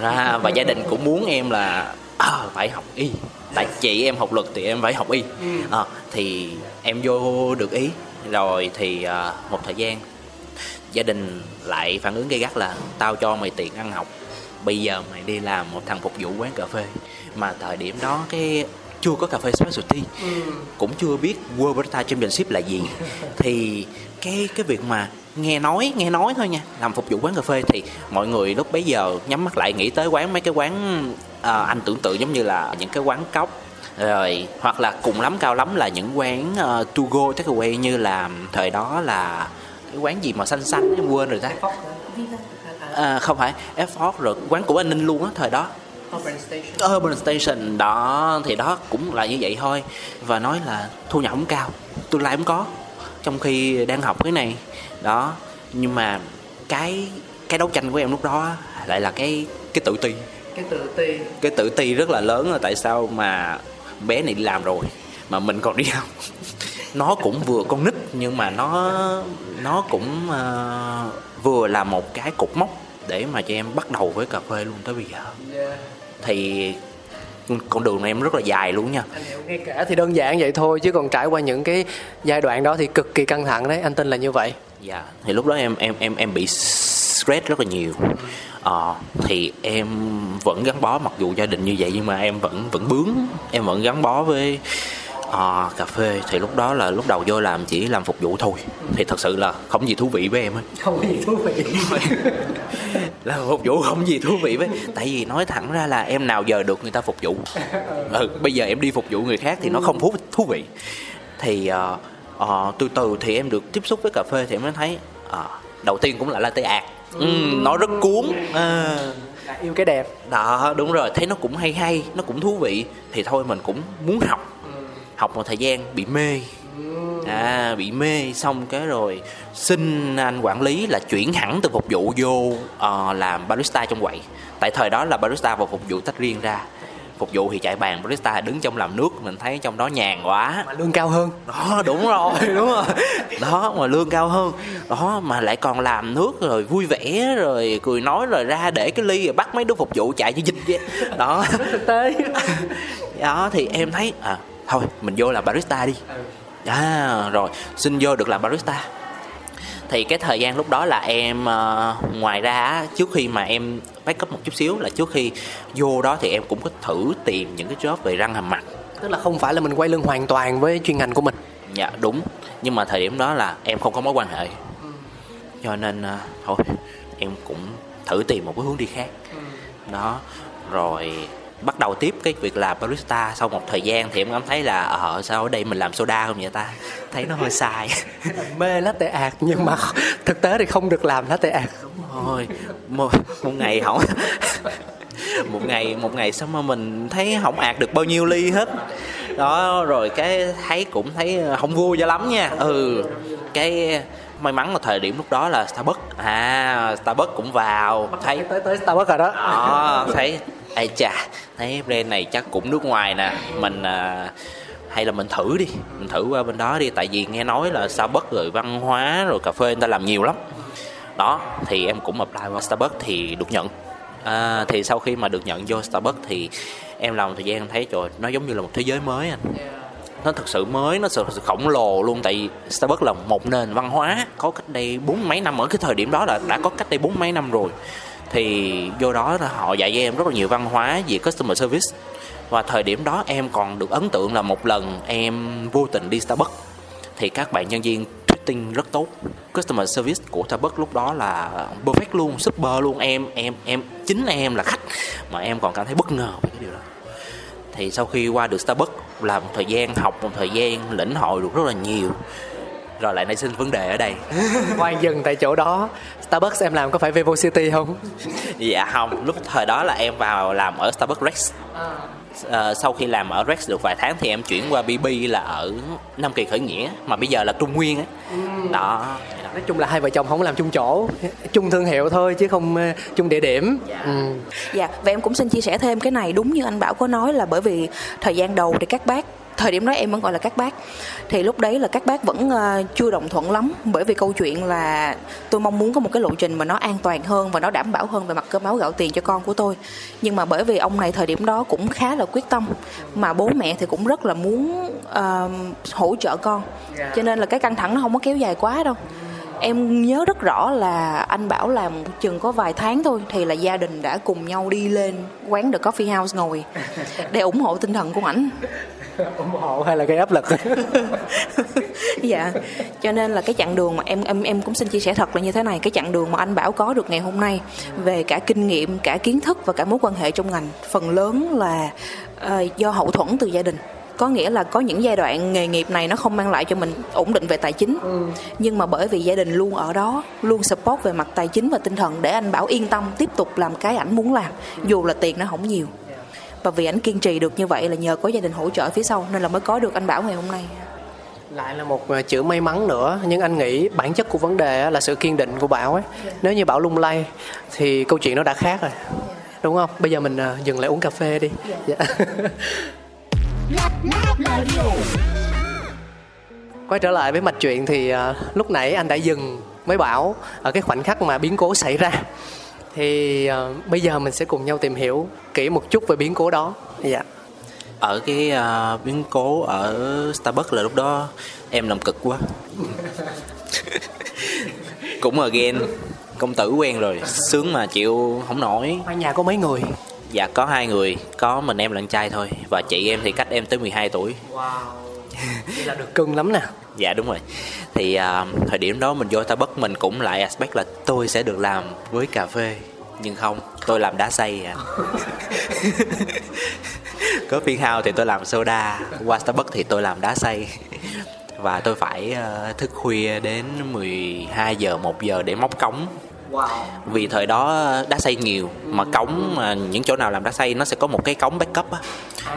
Ra và gia đình cũng muốn em là à, phải học y. Tại chị em học luật thì em phải học y. À, thì em vô được ý. Rồi thì à, một thời gian gia đình lại phản ứng gay gắt là tao cho mày tiền ăn học bây giờ mày đi làm một thằng phục vụ quán cà phê. Mà thời điểm đó cái chưa có cà phê specialty cũng chưa biết World Barista Championship là gì. Thì cái cái việc mà nghe nói nghe nói thôi nha. Làm phục vụ quán cà phê thì mọi người lúc bấy giờ nhắm mắt lại nghĩ tới quán mấy cái quán à, anh tưởng tượng giống như là những cái quán cốc rồi hoặc là cùng lắm cao lắm là những quán uh, to go takeaway như là thời đó là cái quán gì mà xanh xanh em quên rồi ta. À, không phải F rồi quán của anh Ninh luôn á thời đó Open Station. Urban Station đó thì đó cũng là như vậy thôi. Và nói là thu nhập không cao tương lai không có trong khi đang học cái này. Đó nhưng mà cái cái đấu tranh của em lúc đó lại là cái cái tự ti. Cái tự ti. Cái tự ti rất là lớn là tại sao mà bé này đi làm rồi mà mình còn đi học. (laughs) Nó cũng vừa con nít nhưng mà nó nó cũng ờ, vừa là một cái cột mốc để mà cho em bắt đầu với cà phê luôn tới bây giờ. Thì con đường này em rất là dài luôn nha. Anh hiểu nghe kể thì đơn giản vậy thôi chứ còn trải qua những cái giai đoạn đó thì cực kỳ căng thẳng đấy anh tin là như vậy. Dạ thì lúc đó em em em em bị stress rất là nhiều. Ờ thì em vẫn gắn bó mặc dù gia đình như vậy nhưng mà em vẫn vẫn bướng. Em vẫn gắn bó với ờ, cà phê thì lúc đó là lúc đầu vô làm chỉ làm phục vụ thôi. Thì thật sự là không gì thú vị với em ấy (laughs) không gì thú vị. Là phục vụ không gì thú vị với tại vì nói thẳng ra là em nào giờ được người ta phục vụ. (laughs) Ừ, bây giờ em đi phục vụ người khác thì nó không thú thú vị. Thì ờ, ờ, từ từ thì em được tiếp xúc với cà phê thì em mới thấy ờ, đầu tiên cũng là latte art. Ừ, nó rất cuốn. À, yêu cái đẹp. Đó đúng rồi thấy nó cũng hay hay nó cũng thú vị. Thì thôi mình cũng muốn học học một thời gian bị mê. À bị mê xong cái rồi xin anh quản lý là chuyển hẳn từ phục vụ vô ờ, làm barista trong quầy. Tại thời đó là barista và phục vụ tách riêng ra. Phục vụ thì chạy bàn barista đứng trong làm nước mình thấy trong đó nhàn quá. Mà lương cao hơn. Đó đúng rồi (laughs) đúng rồi. Đó mà lương cao hơn. Đó mà lại còn làm nước rồi vui vẻ rồi cười nói rồi ra để cái ly rồi bắt mấy đứa phục vụ chạy như dịch vậy. Đó. Thực tế. (laughs) Đó thì em thấy à thôi mình vô làm barista đi. À rồi xin vô được làm barista. Thì cái thời gian lúc đó là em ờ, ngoài ra trước khi mà em back up một chút xíu là trước khi vô đó thì em cũng có thử tìm những cái job về răng hàm mặt. Tức là không phải là mình quay lưng hoàn toàn với chuyên ngành của mình. Dạ đúng. Nhưng mà thời điểm đó là em không có mối quan hệ. Cho nên à, thôi em cũng thử tìm một cái hướng đi khác. Đó rồi bắt đầu tiếp cái việc làm barista sau một thời gian thì em cảm thấy là ờ sao ở đây mình làm soda không vậy ta? Thấy nó hơi sai. (laughs) Mê latte art nhưng mà thực tế thì không được làm latte art. Thôi một, một ngày không (laughs) một ngày một ngày xong mà mình thấy không ạt được bao nhiêu ly hết. Đó rồi cái thấy cũng thấy không vui cho lắm nha. Ừ cái may mắn là thời điểm lúc đó là Starbucks. À Starbucks cũng vào. Thấy tới tới Starbucks rồi đó. Đó thấy ai chà thấy brand này chắc cũng nước ngoài nè. Mình à, hay là mình thử đi. Mình thử qua bên đó đi. Tại vì nghe nói là Starbucks rồi văn hóa rồi cà phê người ta làm nhiều lắm. Đó thì em cũng apply vào Starbucks thì được nhận. À, thì sau khi mà được nhận vô Starbucks thì em làm thời gian thấy trời nó giống như là một thế giới mới anh nó thực sự mới, nó thực sự khổng lồ luôn. Tại vì Starbucks là một nền văn hóa, có cách đây bốn mấy năm. Ở cái thời điểm đó là đã có cách đây bốn mấy năm rồi. Thì vô đó là họ dạy cho em rất là nhiều văn hóa về customer service. Và thời điểm đó em còn được ấn tượng là một lần em vô tình đi Starbucks. Thì các bạn nhân viên treating rất tốt. Customer service của Starbucks lúc đó là perfect luôn, super luôn. Em em em, chính em là khách. Mà em còn cảm thấy bất ngờ về cái điều đó thì sau khi qua được Starbucks làm một thời gian học một thời gian lĩnh hội được rất là nhiều. Rồi lại nảy sinh vấn đề ở đây. (laughs) Khoan dừng tại chỗ đó. Starbucks em làm có phải Vivo City không? Dạ không lúc thời đó là em vào làm ở Starbucks Rex. À, sau khi làm ở Rex được vài tháng thì em chuyển qua BB là ở Nam Kỳ khởi nghĩa mà bây giờ là Trung Nguyên á đó nói chung là hai vợ chồng không có làm chung chỗ chung thương hiệu thôi chứ không uh, chung địa điểm dạ. Ừ. dạ và em cũng xin chia sẻ thêm cái này đúng như anh bảo có nói là bởi vì thời gian đầu thì các bác thời điểm đó em vẫn gọi là các bác. Thì lúc đấy là các bác vẫn ờ, chưa đồng thuận lắm bởi vì câu chuyện là tôi mong muốn có một cái lộ trình mà nó an toàn hơn và nó đảm bảo hơn về mặt cơm áo gạo tiền cho con của tôi. Nhưng mà bởi vì ông này thời điểm đó cũng khá là quyết tâm mà bố mẹ thì cũng rất là muốn uh, hỗ trợ con. Cho nên là cái căng thẳng nó không có kéo dài quá đâu. Em nhớ rất rõ là anh bảo làm chừng có vài tháng thôi thì là gia đình đã cùng nhau đi lên quán The Coffee House ngồi để ủng hộ tinh thần của ảnh. (laughs) ủng hộ hay là gây áp lực? (laughs) Dạ cho nên là cái chặng đường mà em em em cũng xin chia sẻ thật là như thế này. Cái chặng đường mà anh bảo có được ngày hôm nay về cả kinh nghiệm cả kiến thức và cả mối quan hệ trong ngành phần lớn là uh, do hậu thuẫn từ gia đình. Có nghĩa là có những giai đoạn nghề nghiệp này nó không mang lại cho mình ổn định về tài chính. Ừ. nhưng mà bởi vì gia đình luôn ở đó luôn support về mặt tài chính và tinh thần để anh bảo yên tâm tiếp tục làm cái ảnh muốn làm dù là tiền nó không nhiều và vì anh kiên trì được như vậy là nhờ có gia đình hỗ trợ phía sau nên là mới có được anh bảo ngày hôm nay. Lại là một ờ, chữ may mắn nữa, nhưng anh nghĩ bản chất của vấn đề là sự kiên định của bảo ấy. Nếu như bảo lung lay thì câu chuyện nó đã khác rồi, đúng không? Bây giờ mình ờ, dừng lại uống cà phê đi. Yeah. Dạ. (laughs) quay trở lại với mạch chuyện thì ờ, lúc nãy anh đã dừng mới bảo ở cái khoảnh khắc mà biến cố xảy ra thì uh, bây giờ mình sẽ cùng nhau tìm hiểu kỹ một chút về biến cố đó. Dạ. Yeah. ở cái uh, biến cố ở Starbucks là lúc đó em làm cực quá. (laughs) Cũng again công tử quen rồi sướng mà chịu không nổi. Ở nhà có mấy người? Dạ có hai người có mình em là trai thôi và chị em thì cách em tới 12 tuổi. Wow. Vậy là được cưng lắm nè dạ đúng rồi thì uh, thời điểm đó mình vô Starbucks mình cũng lại aspect là tôi sẽ được làm với cà phê nhưng không tôi làm đá xay à (laughs) có phiên hao thì tôi làm soda qua Starbucks thì tôi làm đá xay (laughs) và tôi phải uh, thức khuya đến 12 giờ 1 giờ để móc cống Wow. Vì thời đó đá xay nhiều mà cống mà những chỗ nào làm đá xay nó sẽ có một cái cống backup á. À.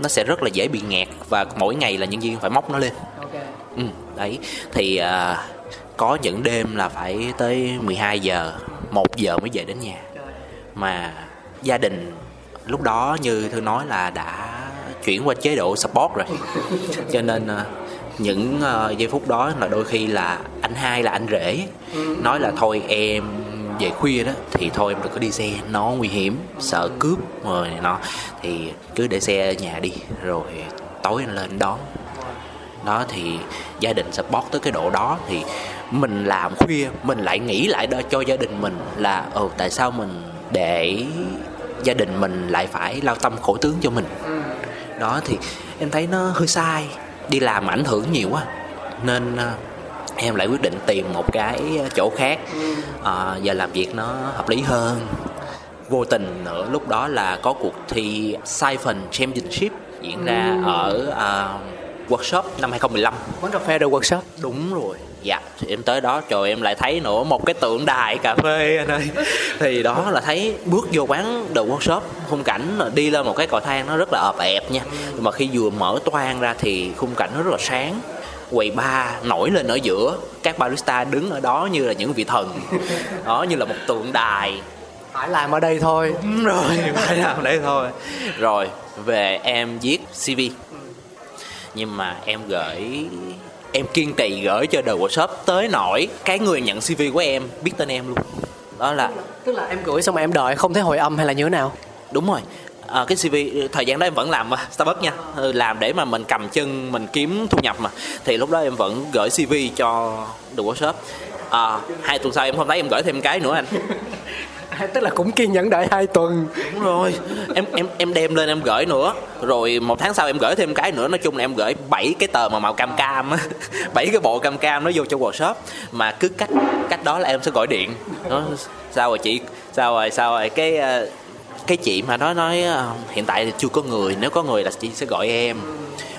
Nó sẽ rất là dễ bị nghẹt và mỗi ngày là nhân viên phải móc nó lên. Ừ, đấy thì uh, có những đêm là phải tới 12 giờ, 1 giờ mới về đến nhà. Mà gia đình lúc đó như thư nói là đã chuyển qua chế độ support rồi. (laughs) Cho nên uh, những uh, giây phút đó là đôi khi là anh hai là anh rể nói là thôi em về khuya đó thì thôi em đừng có đi xe nó nguy hiểm sợ cướp rồi nó thì cứ để xe ở nhà đi rồi tối anh lên đón đó thì gia đình support tới cái độ đó. Thì mình làm khuya mình lại nghĩ lại đó cho gia đình mình là ừ tại sao mình để gia đình mình lại phải lao tâm khổ tướng cho mình? Đó thì em thấy nó hơi sai đi làm ảnh hưởng nhiều quá. Nên uh, em lại quyết định tìm một cái chỗ khác. Uh, và làm việc nó hợp lý hơn. Vô tình nữa lúc đó là có cuộc thi Siphon Championship diễn ra ở uh, workshop năm 2015 quán cà phê The Workshop. Đúng rồi. Dạ thì em tới đó trời em lại thấy nữa một cái tượng đài cà phê anh ơi. Thì đó là thấy bước vô quán The Workshop. Khung cảnh đi lên một cái cầu thang nó rất là ợp ẹp nha. Nhưng mà khi vừa mở toang ra thì khung cảnh nó rất là sáng. Quầy bar nổi lên ở giữa. Các barista đứng ở đó như là những vị thần. Đó như là một tượng đài. Phải làm ở đây thôi. Đúng rồi phải làm ở đây thôi. Rồi về em viết cv nhưng mà em gửi em kiên trì gửi cho The Workshop tới nổi cái người nhận CV của em biết tên em luôn. Đó là tức là em gửi xong mà em đợi không thấy hồi âm hay là như thế nào? Đúng rồi. À, cái CV thời gian đó em vẫn làm mà Starbucks nha. Ừ, làm để mà mình cầm chân mình kiếm thu nhập mà. Thì lúc đó em vẫn gửi CV cho The Workshop. À, hai tuần sau em không thấy em gửi thêm cái nữa anh (laughs) (laughs) tức là cũng kiên nhẫn đợi hai tuần. Đúng rồi. Em em em đem lên em gửi nữa. Rồi một tháng sau em gửi thêm cái nữa. Nói chung là em gửi bảy cái tờ mà màu cam cam á. (laughs) Bảy cái bộ cam cam nó vô cho workshop mà cứ cách cách đó là em sẽ gọi điện. Nó sao rồi chị? Sao rồi sao rồi? Cái ờ, cái chị mà nó nói ờ, hiện tại thì chưa có người. Nếu có người là chị sẽ gọi em.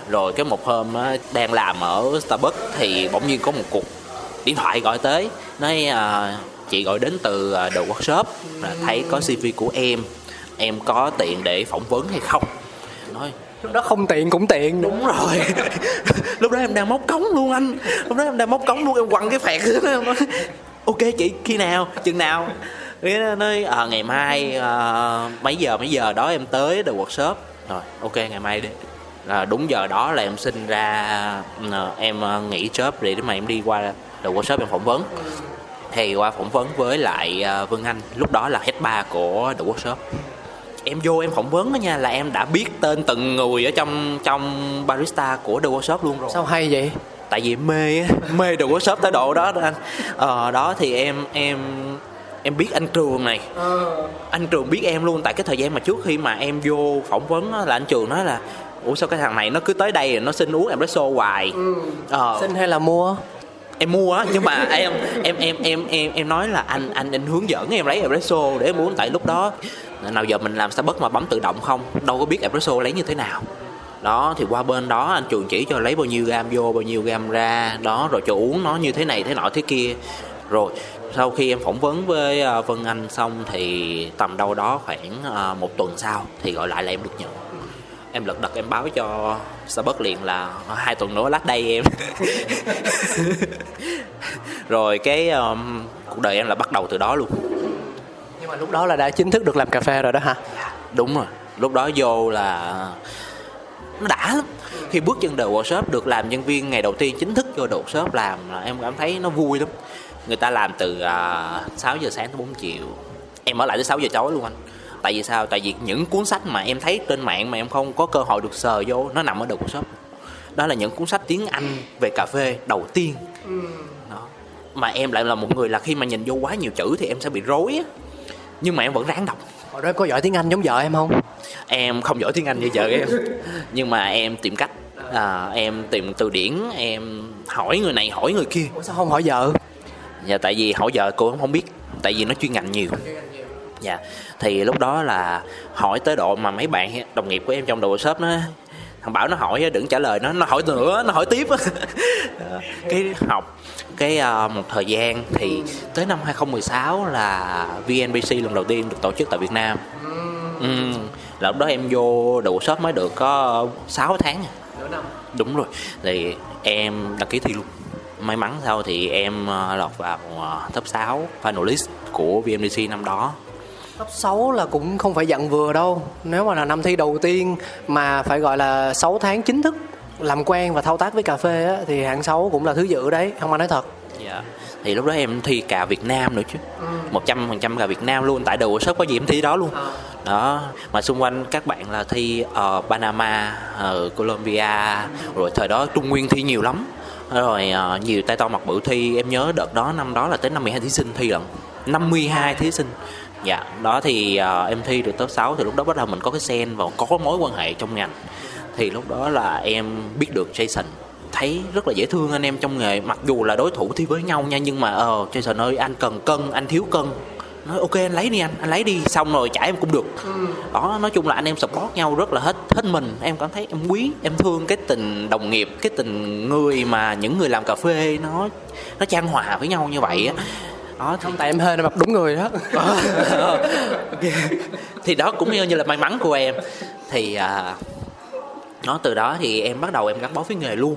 Rồi cái một hôm á, đang làm ở Starbucks thì bỗng nhiên có một cuộc điện thoại gọi tới. Nói ờ, chị gọi đến từ à, The Workshop là thấy có CV của em. Em có tiện để phỏng vấn hay không? Nói lúc đó không tiện cũng tiện đúng rồi. (laughs) Lúc đó em đang móc cống luôn anh. Lúc đó em đang móc cống luôn em quăng cái phẹt em nói ok chị khi nào? Chừng nào? Nó nói à, ngày mai à, mấy giờ mấy giờ đó em tới The Workshop. Rồi ok ngày mai đi. Là đúng giờ đó là em sinh ra à, em à, nghỉ job để mà em đi qua The Workshop em phỏng vấn thì qua phỏng vấn với lại à, Vân Anh lúc đó là head bar của The Workshop. Em vô em phỏng vấn đó nha là em đã biết tên từng người ở trong trong barista của The Workshop luôn rồi. Sao hay vậy? Tại vì em mê á mê The Workshop tới độ đó đó anh. Ờ đó thì em em em biết anh trường này. Anh trường biết em luôn tại cái thời gian mà trước khi mà em vô phỏng vấn á, là anh trường nói là ủa sao cái thằng này nó cứ tới đây rồi nó xin uống espresso hoài? Ờ. Xin hay là mua em mua á, nhưng mà em em em em em em nói là anh anh anh hướng dẫn em lấy espresso để em uống tại lúc đó, nào giờ mình làm Starbucks mà bấm tự động không? Đâu có biết espresso lấy như thế nào. Đó, thì qua bên đó anh trường chỉ cho lấy bao nhiêu gam vô, bao nhiêu gam ra, đó, rồi cho uống nó như thế này, thế nọ, thế kia. Rồi, sau khi em phỏng vấn với ờ, Vân Anh xong thì tầm đâu đó khoảng ờ, một tuần sau thì gọi lại là em được nhận em lật đật em báo cho Starbucks liền là "Ờ, hai tuần nữa last day em. (laughs) Rồi cái um, cuộc đời em là bắt đầu từ đó luôn. Nhưng mà lúc đó là đã chính thức được làm cà phê rồi đó hả? Đúng rồi. Lúc đó vô là nó đã lắm. Khi bước chân The Workshop được làm nhân viên ngày đầu tiên chính thức vô The Workshop làm là em cảm thấy nó vui lắm. Người ta làm từ uh, 6 giờ sáng tới 4 chiều. Em ở lại tới 6 giờ tối luôn anh tại vì sao? Tại vì những cuốn sách mà em thấy trên mạng mà em không có cơ hội được sờ vô nó nằm ở The Workshop. Đó là những cuốn sách tiếng Anh về cà phê đầu tiên. Đó. Mà em lại là một người là khi mà nhìn vô quá nhiều chữ thì em sẽ bị rối á. Nhưng mà em vẫn ráng đọc. Hồi đó có giỏi tiếng anh giống vợ em không? Em không giỏi tiếng anh như vợ em. (laughs) Nhưng mà em tìm cách à, em tìm từ điển em hỏi người này hỏi người kia. Ủa sao không hỏi vợ? Dạ tại vì hỏi vợ cô cũng không biết tại vì nó chuyên ngành nhiều dạ. Thì lúc đó là hỏi tới độ mà mấy bạn đồng nghiệp của em trong đồ shop nó thằng bảo nó hỏi đừng trả lời nó nó hỏi nữa nó hỏi tiếp. (laughs) Cái học cái uh, một thời gian thì tới năm 2016 là VNPC lần đầu tiên được tổ chức tại Việt Nam. Ừ. là lúc đó em vô đồ shop mới được có 6 tháng. Đúng rồi. Thì em đăng ký thi luôn. May mắn sau thì em ờ, lọt vào ờ, top 6 finalist của VNPC năm đó top 6 là cũng không phải dặn vừa đâu. Nếu mà là năm thi đầu tiên mà phải gọi là 6 tháng chính thức làm quen và thao tác với cà phê á, thì hạng 6 cũng là thứ dự đấy. Không ai nói thật. Dạ. Thì lúc đó em thi cà Việt Nam nữa chứ. Một trăm phần trăm cà Việt Nam luôn. Tại đầu shop có gì em thi đó luôn. Đó. Mà xung quanh các bạn là thi ở Panama ở Colombia. Rồi thời đó Trung Nguyên thi nhiều lắm. Rồi ờ, nhiều tay to mặt bự thi. Em nhớ đợt đó năm đó là tới 52 thí sinh thi lận. 52 thí sinh dạ đó thì ờ, em thi được top 6 thì lúc đó bắt đầu mình có cái sen và có mối quan hệ trong ngành. Thì lúc đó là em biết được Jason thấy rất là dễ thương anh em trong nghề mặc dù là đối thủ thi với nhau nha nhưng mà ờ Jason ơi anh cần cân anh thiếu cân. Nói ok anh lấy đi anh anh lấy đi. Xong rồi trả em cũng được. Đó nói chung là anh em support nhau rất là hết hết mình. Em cảm thấy em quý em thương cái tình đồng nghiệp cái tình người mà những người làm cà phê nó nó chan hòa với nhau như vậy á đó thì không tại em hên mặc đúng người đó. (laughs) Ok. thì đó cũng như, là may mắn của em. Thì à, nó từ đó thì em bắt đầu em gắn bó với nghề luôn.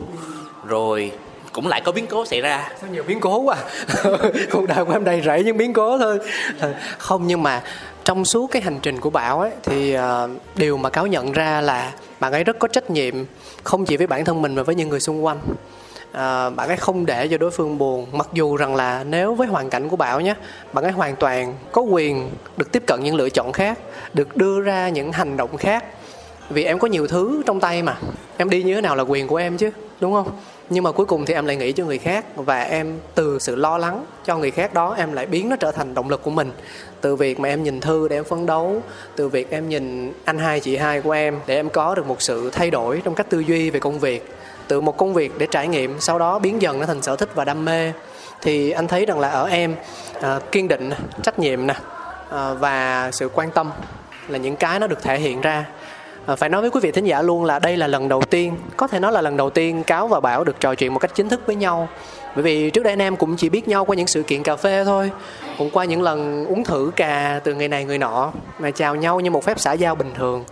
Rồi cũng lại có biến cố xảy ra. Sao nhiều biến cố quá? (laughs) Cuộc đời của em đầy rẫy những biến cố thôi. Ờ, không nhưng mà trong suốt cái hành trình của bảo ấy thì ờ, điều mà cáo nhận ra là bạn ấy rất có trách nhiệm không chỉ với bản thân mình mà với những người xung quanh à, bạn ấy không để cho đối phương buồn. Mặc dù rằng là nếu với hoàn cảnh của bảo nhé bạn ấy hoàn toàn có quyền được tiếp cận những lựa chọn khác được đưa ra những hành động khác. Vì em có nhiều thứ trong tay mà. Em đi như thế nào là quyền của em chứ đúng không? Nhưng mà cuối cùng thì em lại nghĩ cho người khác và em từ sự lo lắng cho người khác đó em lại biến nó trở thành động lực của mình. Từ việc mà em nhìn thư để em phấn đấu từ việc em nhìn anh hai chị hai của em để em có được một sự thay đổi trong cách tư duy về công việc từ một công việc để trải nghiệm sau đó biến dần nó thành sở thích và đam mê. Thì anh thấy rằng là ở em à, kiên định trách nhiệm nè à, và sự quan tâm là những cái nó được thể hiện ra. À, phải nói với quý vị thính giả luôn là đây là lần đầu tiên có thể nói là lần đầu tiên cáo và bảo được trò chuyện một cách chính thức với nhau. Bởi vì trước đây anh em cũng chỉ biết nhau qua những sự kiện cà phê thôi cũng qua những lần uống thử cà từ người này người nọ mà chào nhau như một phép xã giao bình thường.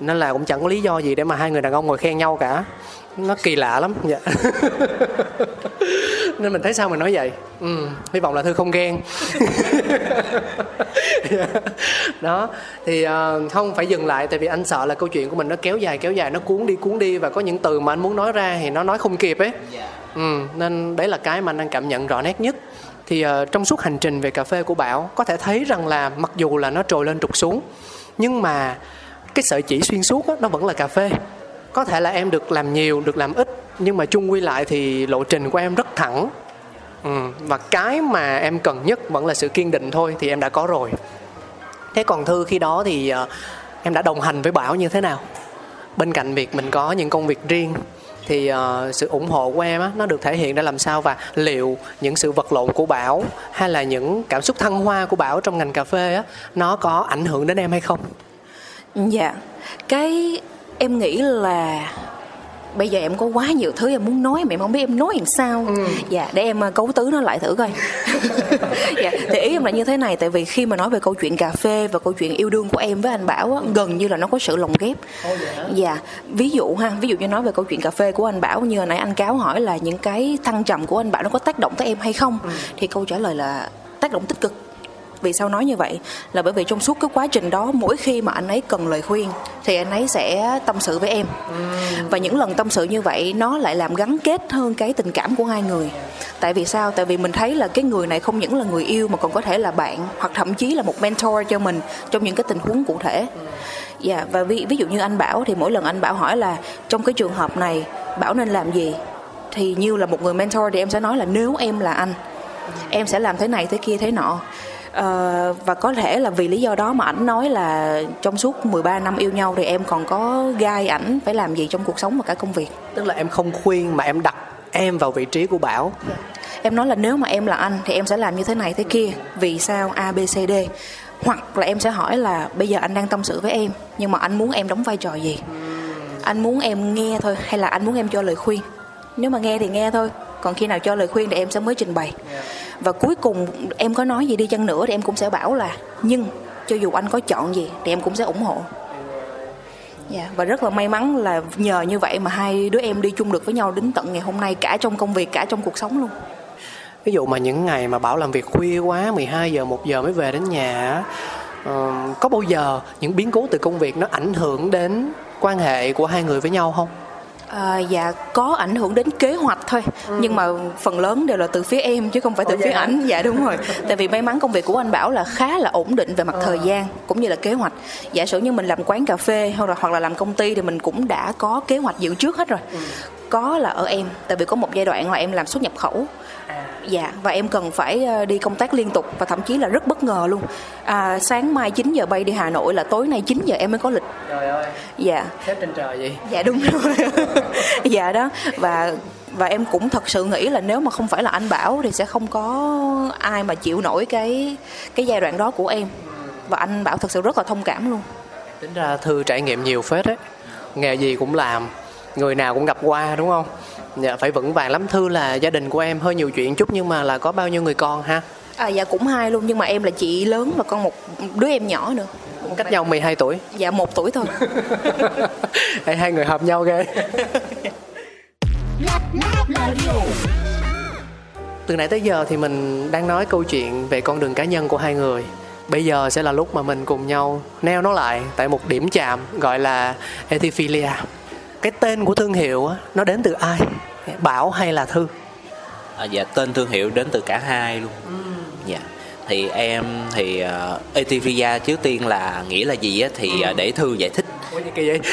Nên là cũng chẳng có lý do gì để mà hai người đàn ông ngồi khen nhau cả nó kỳ lạ lắm dạ. (laughs) Nên mình thấy sao mình nói vậy? Ừ, hy vọng là thư không ghen. (laughs) Đó thì uh, không phải dừng lại tại vì anh sợ là câu chuyện của mình nó kéo dài kéo dài nó cuốn đi cuốn đi và có những từ mà anh muốn nói ra thì nó nói không kịp ấy. Ừ, nên đấy là cái mà anh đang cảm nhận rõ nét nhất. Thì uh, trong suốt hành trình về cà phê của bảo có thể thấy rằng là mặc dù là nó trồi lên trục xuống nhưng mà cái sợi chỉ xuyên suốt đó, nó vẫn là cà phê có thể là em được làm nhiều được làm ít nhưng mà chung quy lại thì lộ trình của em rất thẳng. Ừ. và cái mà em cần nhất vẫn là sự kiên định thôi thì em đã có rồi. Thế còn thư khi đó thì uh, em đã đồng hành với bảo như thế nào? Bên cạnh việc mình có những công việc riêng thì uh, sự ủng hộ của em á nó được thể hiện ra làm sao và liệu những sự vật lộn của bảo hay là những cảm xúc thăng hoa của bảo trong ngành cà phê á nó có ảnh hưởng đến em hay không? Dạ cái em nghĩ là bây giờ em có quá nhiều thứ em muốn nói mà em không biết em nói làm sao. Ừ. dạ để em cấu tứ nó lại thử coi. (laughs) Dạ thì ý em là như thế này tại vì khi mà nói về câu chuyện cà phê và câu chuyện yêu đương của em với anh bảo á, gần như là nó có sự lồng ghép. Dạ ví dụ ha ví dụ như nói về câu chuyện cà phê của anh bảo như hồi nãy anh cáo hỏi là những cái thăng trầm của anh bảo nó có tác động tới em hay không? Ừ. thì câu trả lời là tác động tích cực vì sao nói như vậy? Là bởi vì trong suốt cái quá trình đó mỗi khi mà anh ấy cần lời khuyên thì anh ấy sẽ tâm sự với em. Và những lần tâm sự như vậy nó lại làm gắn kết hơn cái tình cảm của hai người. Tại vì sao? Tại vì mình thấy là cái người này không những là người yêu mà còn có thể là bạn hoặc thậm chí là một mentor cho mình trong những cái tình huống cụ thể. Dạ yeah, và ví, ví dụ như anh bảo thì mỗi lần anh bảo hỏi là trong cái trường hợp này bảo nên làm gì? Thì như là một người mentor thì em sẽ nói là nếu em là anh em sẽ làm thế này thế kia thế nọ Uh, và có thể là vì lý do đó mà ảnh nói là trong suốt 13 năm yêu nhau thì em còn có gai ảnh phải làm gì trong cuộc sống và cả công việc. Tức là em không khuyên mà em đặt em vào vị trí của bảo. Em nói là nếu mà em là anh thì em sẽ làm như thế này thế kia vì sao a b c d? Hoặc là em sẽ hỏi là bây giờ anh đang tâm sự với em nhưng mà anh muốn em đóng vai trò gì? Anh muốn em nghe thôi hay là anh muốn em cho lời khuyên? Nếu mà nghe thì nghe thôi còn khi nào cho lời khuyên thì em sẽ mới trình bày và cuối cùng em có nói gì đi chăng nữa thì em cũng sẽ bảo là nhưng cho dù anh có chọn gì thì em cũng sẽ ủng hộ Dạ, và rất là may mắn là nhờ như vậy mà hai đứa em đi chung được với nhau đến tận ngày hôm nay cả trong công việc cả trong cuộc sống luôn. Ví dụ mà những ngày mà Bảo làm việc khuya quá 12 giờ 1 giờ mới về đến nhà có bao giờ những biến cố từ công việc nó ảnh hưởng đến quan hệ của hai người với nhau không? À, dạ có ảnh hưởng đến kế hoạch thôi ừ. nhưng mà phần lớn đều là từ phía em chứ không phải từ Ồ, phía dạ. ảnh dạ đúng rồi tại vì may mắn công việc của anh bảo là khá là ổn định về mặt ừ. thời gian cũng như là kế hoạch giả sử như mình làm quán cà phê hoặc là hoặc là làm công ty thì mình cũng đã có kế hoạch dự trước hết rồi ừ. có là ở em tại vì có một giai đoạn là em làm xuất nhập khẩu dạ và em cần phải ờ, đi công tác liên tục và thậm chí là rất bất ngờ luôn. À, sáng mai 9 giờ bay đi Hà Nội là tối nay 9 giờ em mới có lịch. Trời ơi. Dạ. Xếp trên trời vậy? Dạ đúng rồi. (laughs) Dạ đó. Và và em cũng thật sự nghĩ là nếu mà không phải là anh bảo thì sẽ không có ai mà chịu nổi cái cái giai đoạn đó của em. Và anh bảo thật sự rất là thông cảm luôn. Tính ra thư trải nghiệm nhiều phết đấy nghề gì cũng làm người nào cũng gặp qua đúng không dạ phải vững vàng lắm. Thư là gia đình của em hơi nhiều chuyện chút nhưng mà là có bao nhiêu người con ha? À dạ cũng hai luôn. Nhưng mà em là chị lớn và con một đứa em nhỏ nữa. Cách nhau 12 tuổi. Dạ một tuổi thôi. (laughs) Hai, hai người hợp nhau ghê. Từ nãy tới giờ thì mình đang nói câu chuyện về con đường cá nhân của hai người. Bây giờ sẽ là lúc mà mình cùng nhau neo nó lại tại một điểm chạm gọi là Ethiphilia cái tên của thương hiệu á, nó đến từ ai? Bảo hay là thư? À, dạ tên thương hiệu đến từ cả hai luôn. Dạ. Thì em thì uh, Ethivia trước tiên là nghĩa là gì á thì uh, để thư giải thích. Ủa gì kỳ vậy? (laughs)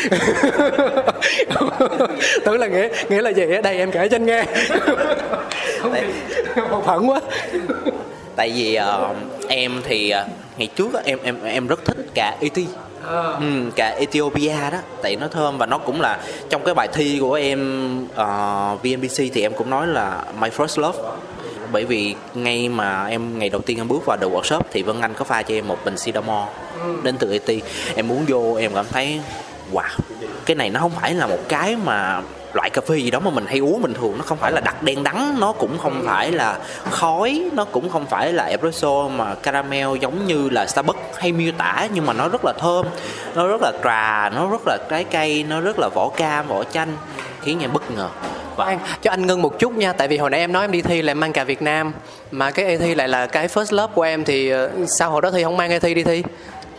Tưởng là nghĩa nghĩa là gì ở đây em kể cho anh nghe. Không Tại- một phận quá. Tại vì uh, em thì uh, ngày trước á, em em em rất thích cả Ừ, cả Ethiopia đó. Tại nó thơm và nó cũng là trong cái bài thi của em uh, VNPC thì em cũng nói là my first love. Bởi vì ngay mà em ngày đầu tiên em bước vào the workshop thì Vân Anh có pha cho em một bình Sidamore đến từ Eti. Em uống vô em cảm thấy wow cái này nó không phải là một cái mà loại cà phê gì đó mà mình hay uống bình thường nó không phải là đặc đen đắng nó cũng không phải là khói nó cũng không phải là espresso mà caramel giống như là Starbucks hay miêu tả nhưng mà nó rất là thơm nó rất là trà nó rất là trái cây nó rất là vỏ cam vỏ chanh khiến em bất ngờ. Khoan, cho anh ngưng một chút nha tại vì hồi nãy em nói em đi thi là em mang cả Việt Nam mà cái thi lại là cái first love của em thì ờ, sao hồi đó thi không mang thi đi thi?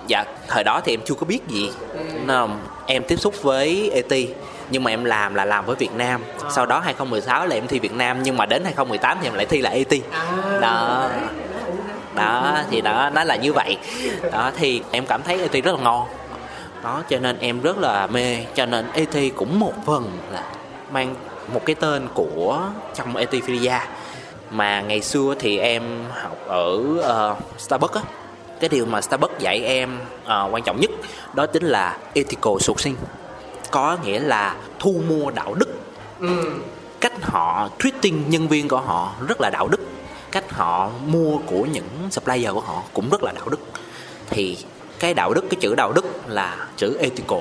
Dạ thời đó thì em chưa có biết gì. Nên là em tiếp xúc với ET nhưng mà em làm là làm với Việt Nam. Sau đó 2016 là em thi Việt Nam nhưng mà đến 2018 thì em lại thi lại ET đó. Đó thì đó nó là như vậy. Đó thì em cảm thấy ET rất là ngon. Đó cho nên em rất là mê. Cho nên ET cũng một phần là mang một cái tên của trong Ethiopia mà ngày xưa thì em học ở ờ, Starbucks á. Cái điều mà Starbucks dạy em ờ, quan trọng nhất đó chính là ethical sourcing có nghĩa là thu mua đạo đức. Cách họ treating nhân viên của họ rất là đạo đức. Cách họ mua của những supplier của họ cũng rất là đạo đức. Thì cái đạo đức cái chữ đạo đức là chữ ethical.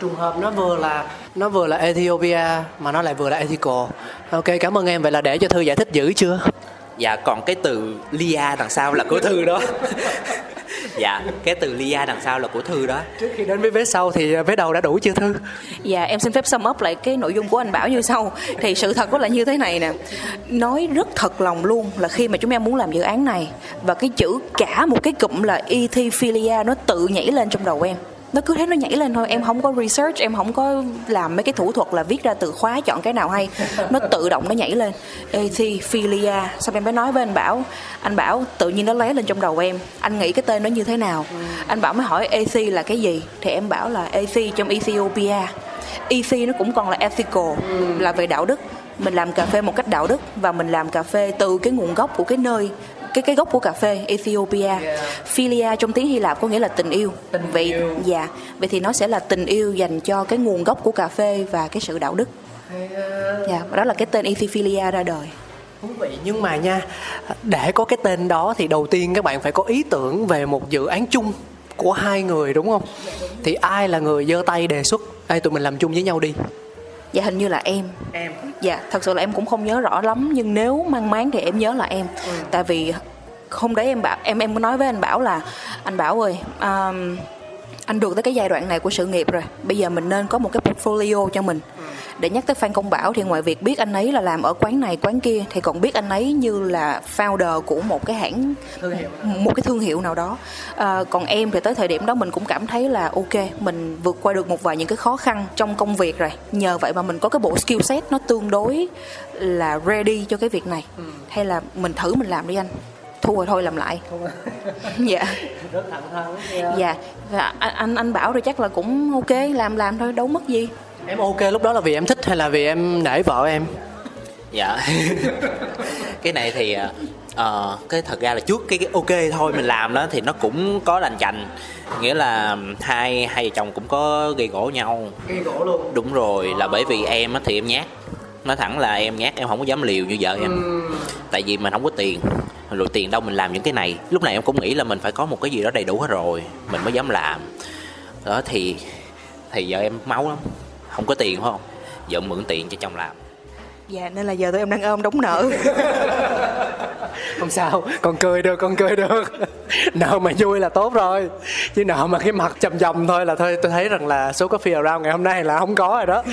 Trùng hợp nó vừa là nó vừa là Ethiopia mà nó lại vừa là ethical. Ok cảm ơn em. Vậy là để cho thư giải thích dữ chưa dạ còn cái từ lia đằng sau là của thư đó. (laughs) Dạ cái từ lia đằng sau là của thư đó. Trước khi đến với vé sau thì vé đầu đã đủ chưa thư? Dạ em xin phép sum up lại cái nội dung của anh Bảo như sau. Thì sự thật đó là như thế này nè. Nói rất thật lòng luôn là khi mà chúng em muốn làm dự án này Và cái chữ cả một cái cụm là Ethiphilia nó tự nhảy lên trong đầu em nó cứ thế nó nhảy lên thôi. Em không có research, em không có làm mấy cái thủ thuật là viết ra từ khóa chọn cái nào hay. Nó tự động nó nhảy lên. Ethiphilia xong em mới nói với anh Bảo? Anh Bảo tự nhiên nó lóe lên trong đầu em. Anh nghĩ cái tên nó như thế nào? Anh Bảo mới hỏi AC là cái gì? Thì em bảo là AC trong Ethiopia. EC nó cũng còn là ethical, là về đạo đức. Mình làm cà phê một cách đạo đức và mình làm cà phê từ cái nguồn gốc của cái nơi cái cái gốc của cà phê Ethiopia. Philia trong tiếng Hy Lạp có nghĩa là tình yêu. Vậy dạ. Vậy thì nó sẽ là tình yêu dành cho cái nguồn gốc của cà phê và cái sự đạo đức. Dạ và đó là cái tên Ethiphilia ra đời. Thú vị. Nhưng mà nha để có cái tên đó thì đầu tiên các bạn phải có ý tưởng về một dự án chung của hai người đúng không? Thì ai là người giơ tay đề xuất ai tụi mình làm chung với nhau đi dạ hình như là em. Em. Dạ thật sự là em cũng không nhớ rõ lắm nhưng nếu mang máng thì em nhớ là em. Tại vì hôm đấy em bảo em em có nói với anh bảo là anh bảo ơi um, anh được tới cái giai đoạn này của sự nghiệp rồi bây giờ mình nên có một cái portfolio cho mình để nhắc tới Phan Công Bảo thì ngoài việc biết anh ấy là làm ở quán này quán kia thì còn biết anh ấy như là founder của một cái hãng một cái thương hiệu nào đó. À, còn em thì tới thời điểm đó mình cũng cảm thấy là ok mình vượt qua được một vài những cái khó khăn trong công việc rồi. Nhờ vậy mà mình có cái bộ skill set nó tương đối là ready cho cái việc này. Hay là mình thử mình làm đi anh. Thua rồi thôi làm lại. (laughs) Dạ. Rất thẳng thắn dạ. Anh anh anh bảo rồi chắc là cũng ok làm làm thôi đâu mất gì em ok lúc đó là vì em thích hay là vì em nể vợ em? Dạ. (laughs) Cái này thì Ờ, cái thật ra là trước cái, cái ok thôi mình làm đó thì nó cũng có lành chành. Nghĩa là hai hai vợ chồng cũng có gây gỗ nhau. Gây gỗ luôn. Đúng rồi là bởi vì em á thì em nhát. Nói thẳng là em nhát em không có dám liều như vợ em. Tại vì mình không có tiền. Rồi tiền đâu mình làm những cái này. Lúc này em cũng nghĩ là mình phải có một cái gì đó đầy đủ hết rồi mình mới dám làm. Đó thì thì vợ em máu lắm không có tiền phải không? Vợ mượn tiền cho chồng làm. Dạ nên là giờ tụi em đang ôm đóng nợ. (laughs) Không sao con cười được con cười được. Nợ mà vui là tốt rồi. Chứ nợ mà cái mặt chầm chầm thôi là thôi tôi thấy rằng là số coffee around ngày hôm nay là không có rồi đó. (laughs)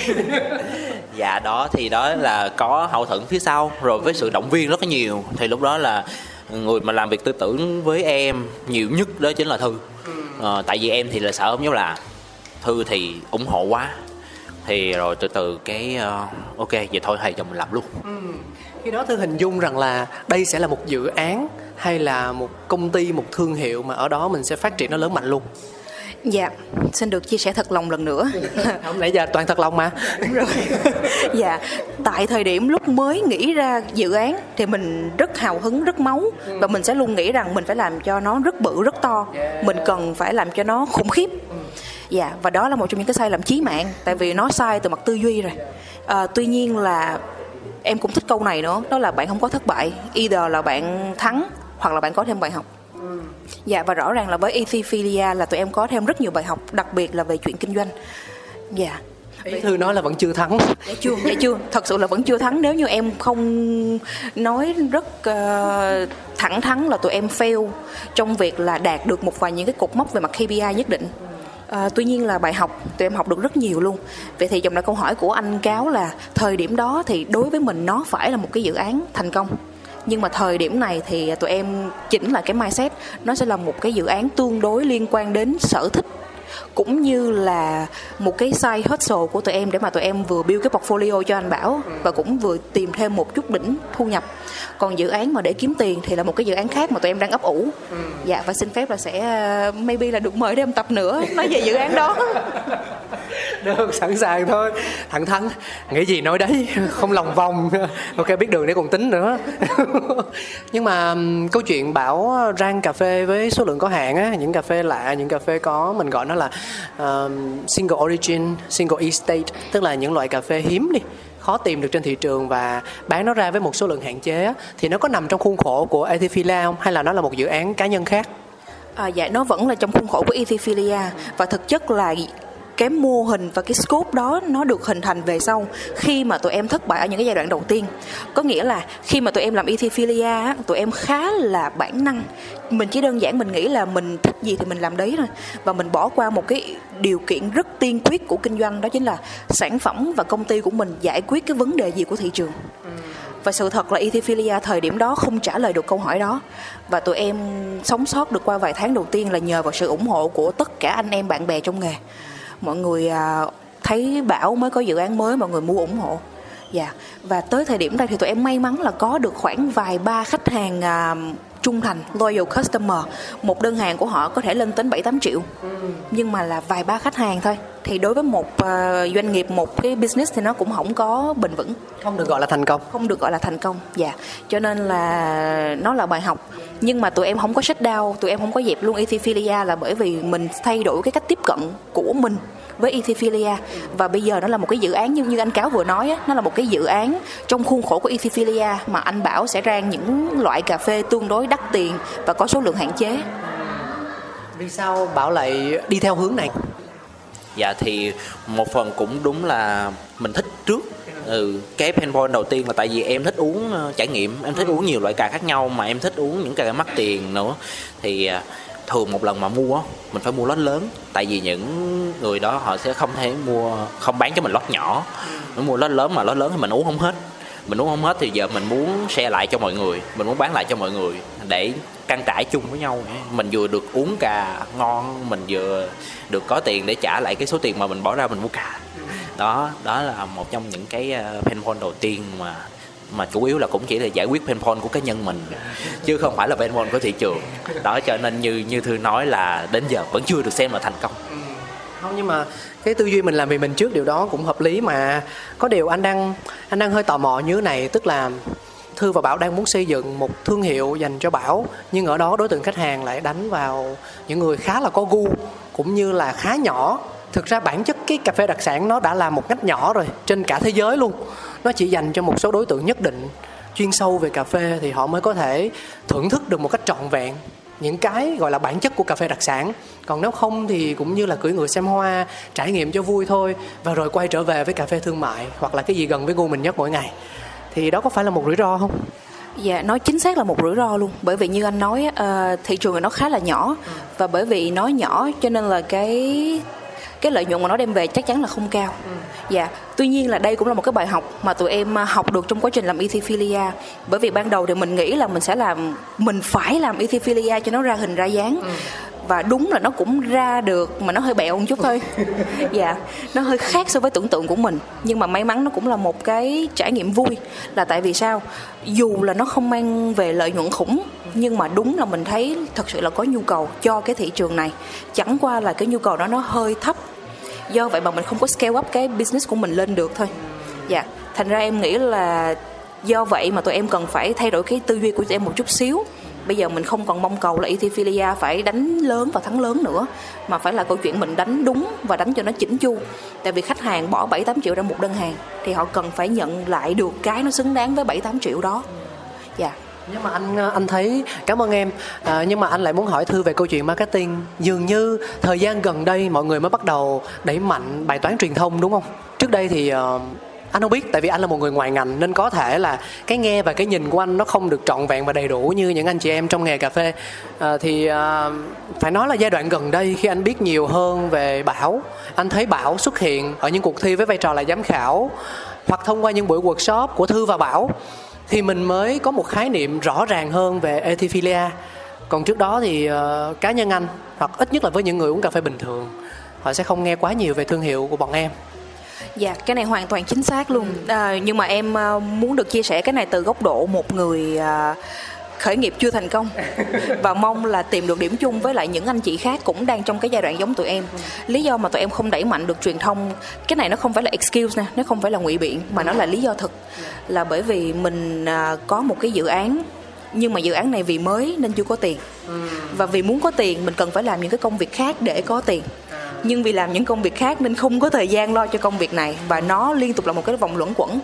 Dạ đó thì đó là có hậu thuẫn phía sau. Rồi với sự động viên rất là nhiều. Thì lúc đó là người mà làm việc tư tưởng với em nhiều nhất đó chính là thư. Ờ, tại vì em thì là sợ không dám làm thư thì ủng hộ quá thì rồi từ từ cái ờ, ok vậy thôi thầy cho mình làm luôn. Khi đó tôi hình dung rằng là đây sẽ là một dự án hay là một công ty một thương hiệu mà ở đó mình sẽ phát triển nó lớn mạnh luôn? Dạ xin được chia sẻ thật lòng lần nữa. (laughs) Không nãy giờ toàn thật lòng mà. Đúng rồi. (laughs) Dạ tại thời điểm lúc mới nghĩ ra dự án thì mình rất hào hứng rất máu. Và mình sẽ luôn nghĩ rằng mình phải làm cho nó rất bự rất to. Mình cần phải làm cho nó khủng khiếp dạ và đó là một trong những cái sai lầm chí mạng tại vì nó sai từ mặt tư duy rồi. À, tuy nhiên là em cũng thích câu này nữa đó là bạn không có thất bại either là bạn thắng hoặc là bạn có thêm bài học. Dạ và rõ ràng là với Ethiophilia là tụi em có thêm rất nhiều bài học đặc biệt là về chuyện kinh doanh. Dạ. Ý thư nói là vẫn chưa thắng. Dạ chưa dạ chưa. Thật sự là vẫn chưa thắng nếu như em không nói rất uh, thẳng thắn là tụi em fail trong việc là đạt được một vài những cái cột mốc về mặt KPI nhất định À, tuy nhiên là bài học tụi em học được rất nhiều luôn. Vậy thì dòng lại câu hỏi của anh cáo là thời điểm đó thì đối với mình nó phải là một cái dự án thành công. Nhưng mà thời điểm này thì tụi em chỉnh lại cái mindset nó sẽ là một cái dự án tương đối liên quan đến sở thích cũng như là một cái side hustle của tụi em để mà tụi em vừa build cái portfolio cho anh Bảo và cũng vừa tìm thêm một chút đỉnh thu nhập. Còn dự án mà để kiếm tiền thì là một cái dự án khác mà tụi em đang ấp ủ. Dạ và xin phép là sẽ uh, maybe là được mời thêm tập nữa nói về dự án đó. (laughs) Được sẵn sàng thôi. Thẳng thắn. Nghĩ gì nói đấy. (laughs) Không lòng vòng. (laughs) Ok biết đường để còn tính nữa. Nhưng mà câu chuyện bảo rang cà phê với số lượng có hạn á những cà phê lạ những cà phê có mình gọi nó là um, single origin single estate tức là những loại cà phê hiếm đi khó tìm được trên thị trường và bán nó ra với một số lượng hạn chế á, thì nó có nằm trong khuôn khổ của Ethiophilia không? Hay là nó là một dự án cá nhân khác? À, dạ nó vẫn là trong khuôn khổ của Ethiophilia và thực chất là cái mô hình và cái scope đó nó được hình thành về sau khi mà tụi em thất bại ở những cái giai đoạn đầu tiên. Có nghĩa là khi mà tụi em làm Ethiopia tụi em khá là bản năng. Mình chỉ đơn giản mình nghĩ là mình thích gì thì mình làm đấy thôi. Và mình bỏ qua một cái điều kiện rất tiên quyết của kinh doanh, đó chính là sản phẩm và công ty của mình giải quyết cái vấn đề gì của thị trường. Và sự thật là Ethiopia thời điểm đó không trả lời được câu hỏi đó. Và tụi em sống sót được qua vài tháng đầu tiên là nhờ vào sự ủng hộ của tất cả anh em bạn bè trong nghề mọi người à, thấy bảo mới có dự án mới, mọi người mua ủng hộ. Dạ. Và tới thời điểm đây thì tụi em may mắn là có được khoảng vài ba khách hàng à, trung thành loyal customer. Một đơn hàng của họ có thể lên đến 7 8 triệu. Nhưng mà là vài ba khách hàng thôi. Thì đối với một uh, doanh nghiệp một cái business thì nó cũng không có bền vững. Không được gọi là thành công. Không được gọi là thành công dạ. Cho nên là nó là bài học. Nhưng mà tụi em không có shut down tụi em không có dẹp luôn Ethiophilia là bởi vì mình thay đổi cái cách tiếp cận của mình với Ethiophilia và bây giờ nó là một cái dự án như như anh cáo vừa nói á, nó là một cái dự án trong khuôn khổ của Ethiophilia mà anh bảo sẽ rang những loại cà phê tương đối đắt tiền và có số lượng hạn chế. Vì sao bảo lại đi theo hướng này? Dạ thì một phần cũng đúng là mình thích trước. Ừ cái pain point đầu tiên là tại vì em thích uống uh, trải nghiệm. Em thích uống nhiều loại cà khác nhau mà em thích uống những cà mắc tiền nữa. Thì uh, thường một lần mà mua mình phải mua lót lớn. Tại vì những người đó họ sẽ không thể mua không bán cho mình lót nhỏ. Mình mua lót lớn mà lót lớn thì mình uống không hết. Mình uống không hết thì giờ mình muốn share lại cho mọi người. Mình muốn bán lại cho mọi người để căng trải chung với nhau mình vừa được uống cà ngon mình vừa được có tiền để trả lại cái số tiền mà mình bỏ ra mình mua cà. Đó đó là một trong những cái pain point đầu tiên mà mà chủ yếu là cũng chỉ là giải quyết pain point của cá nhân mình, chứ không phải là pain point của thị trường. Đó, cho nên như như thư nói là đến giờ vẫn chưa được xem là thành công. Ừ. Không, nhưng mà cái tư duy mình làm vì mình trước điều đó cũng hợp lý mà. Có điều anh đang anh đang hơi tò mò như thế này, tức là Thư và Bảo đang muốn xây dựng một thương hiệu dành cho Bảo, nhưng ở đó đối tượng khách hàng lại đánh vào những người khá là có gu, cũng như là khá nhỏ. Thực ra bản chất cái cà phê đặc sản nó đã là một ngách nhỏ rồi, trên cả thế giới luôn nó chỉ dành cho một số đối tượng nhất định. Chuyên sâu về cà phê thì họ mới có thể thưởng thức được một cách trọn vẹn những cái gọi là bản chất của cà phê đặc sản. Còn nếu không thì cũng như là cưỡi ngựa xem hoa trải nghiệm cho vui thôi và rồi quay trở về với cà phê thương mại hoặc là cái gì gần với gu mình nhất mỗi ngày. Thì đó có phải là một rủi ro không? Dạ, nói chính xác là một rủi ro luôn. Bởi vì như anh nói, uh, thị trường nó khá là nhỏ. Và bởi vì nó nhỏ cho nên là cái cái lợi nhuận mà nó đem về chắc chắn là không cao. Dạ tuy nhiên là đây cũng là một cái bài học mà tụi em à, học được trong quá trình làm ethiphilia bởi vì ban đầu thì mình nghĩ là mình sẽ làm mình phải làm ethiphilia cho nó ra hình ra dáng và đúng là nó cũng ra được mà nó hơi bẹo một chút thôi. (laughs) Dạ nó hơi khác so với tưởng tượng của mình. Nhưng mà may mắn nó cũng là một cái trải nghiệm vui là tại vì sao? Dù là nó không mang về lợi nhuận khủng nhưng mà đúng là mình thấy thật sự là có nhu cầu cho cái thị trường này. Chẳng qua là cái nhu cầu đó nó hơi thấp. Do vậy mà mình không có scale up cái business của mình lên được thôi. Dạ thành ra em nghĩ là do vậy mà tụi em cần phải thay đổi cái tư duy của tụi em một chút xíu bây giờ mình không còn mong cầu là Ethiopia phải đánh lớn và thắng lớn nữa mà phải là câu chuyện mình đánh đúng và đánh cho nó chỉnh chu. Tại vì khách hàng bỏ 7 8 triệu ra một đơn hàng thì họ cần phải nhận lại được cái nó xứng đáng với 7 8 triệu đó. Dạ. Yeah nhưng mà anh ờ, anh thấy cảm ơn em. À, nhưng mà anh lại muốn hỏi thư về câu chuyện marketing. Dường như thời gian gần đây mọi người mới bắt đầu đẩy mạnh bài toán truyền thông đúng không? Trước đây thì uh, anh không biết tại vì anh là một người ngoài ngành nên có thể là cái nghe và cái nhìn của anh nó không được trọn vẹn và đầy đủ như những anh chị em trong nghề cà phê. À, thì à, phải nói là giai đoạn gần đây khi anh biết nhiều hơn về bảo anh thấy bảo xuất hiện ở những cuộc thi với vai trò là giám khảo hoặc thông qua những buổi workshop của thư và bảo thì mình mới có một khái niệm rõ ràng hơn về ethiphilia còn trước đó thì uh, cá nhân anh hoặc ít nhất là với những người uống cà phê bình thường họ sẽ không nghe quá nhiều về thương hiệu của bọn em dạ cái này hoàn toàn chính xác luôn. À, nhưng mà em uh, muốn được chia sẻ cái này từ góc độ một người uh, khởi nghiệp chưa thành công. (laughs) Và mong là tìm được điểm chung với lại những anh chị khác cũng đang trong cái giai đoạn giống tụi em. Lý do mà tụi em không đẩy mạnh được truyền thông cái này nó không phải là excuse nè nó không phải là ngụy biện mà nó là lý do thực. Là bởi vì mình à, có một cái dự án nhưng mà dự án này vì mới nên chưa có tiền. Và vì muốn có tiền mình cần phải làm những cái công việc khác để có tiền nhưng vì làm những công việc khác nên không có thời gian lo cho công việc này và nó liên tục là một cái vòng luẩn quẩn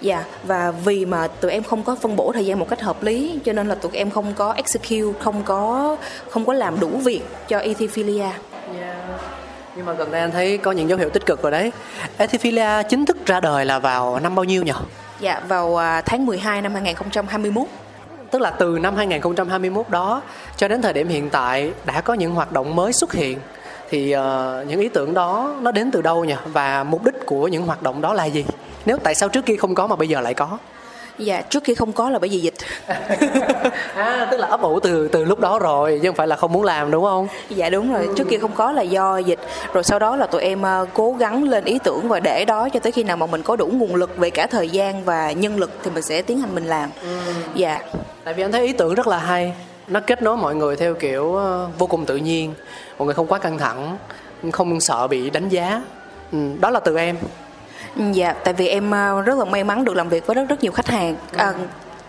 Dạ và vì mà tụi em không có phân bổ thời gian một cách hợp lý cho nên là tụi em không có execute, không có không có làm đủ việc cho Ethiphilia. Yeah. Dạ. Nhưng mà gần đây anh thấy có những dấu hiệu tích cực rồi đấy. Ethiphilia chính thức ra đời là vào năm bao nhiêu nhỉ? Dạ vào à, tháng 12 năm 2021 tức là từ năm 2021 đó cho đến thời điểm hiện tại đã có những hoạt động mới xuất hiện thì uh, những ý tưởng đó nó đến từ đâu nhỉ? Và mục đích của những hoạt động đó là gì? Nếu tại sao trước kia không có mà bây giờ lại có? Dạ trước khi không có là bởi vì dịch. (laughs) À tức là ấp ủ từ từ lúc đó rồi chứ không phải là không muốn làm đúng không? Dạ đúng rồi. Trước kia không có là do dịch. Rồi sau đó là tụi em uh, cố gắng lên ý tưởng và để đó cho tới khi nào mà mình có đủ nguồn lực về cả thời gian và nhân lực thì mình sẽ tiến hành mình làm. Ừ. dạ. Tại vì anh thấy ý tưởng rất là hay nó kết nối mọi người theo kiểu uh, vô cùng tự nhiên. Mọi người không quá căng thẳng không sợ bị đánh giá. Ừ, đó là từ em. Dạ, tại vì em ờ, rất là may mắn được làm việc với rất rất nhiều khách hàng. À,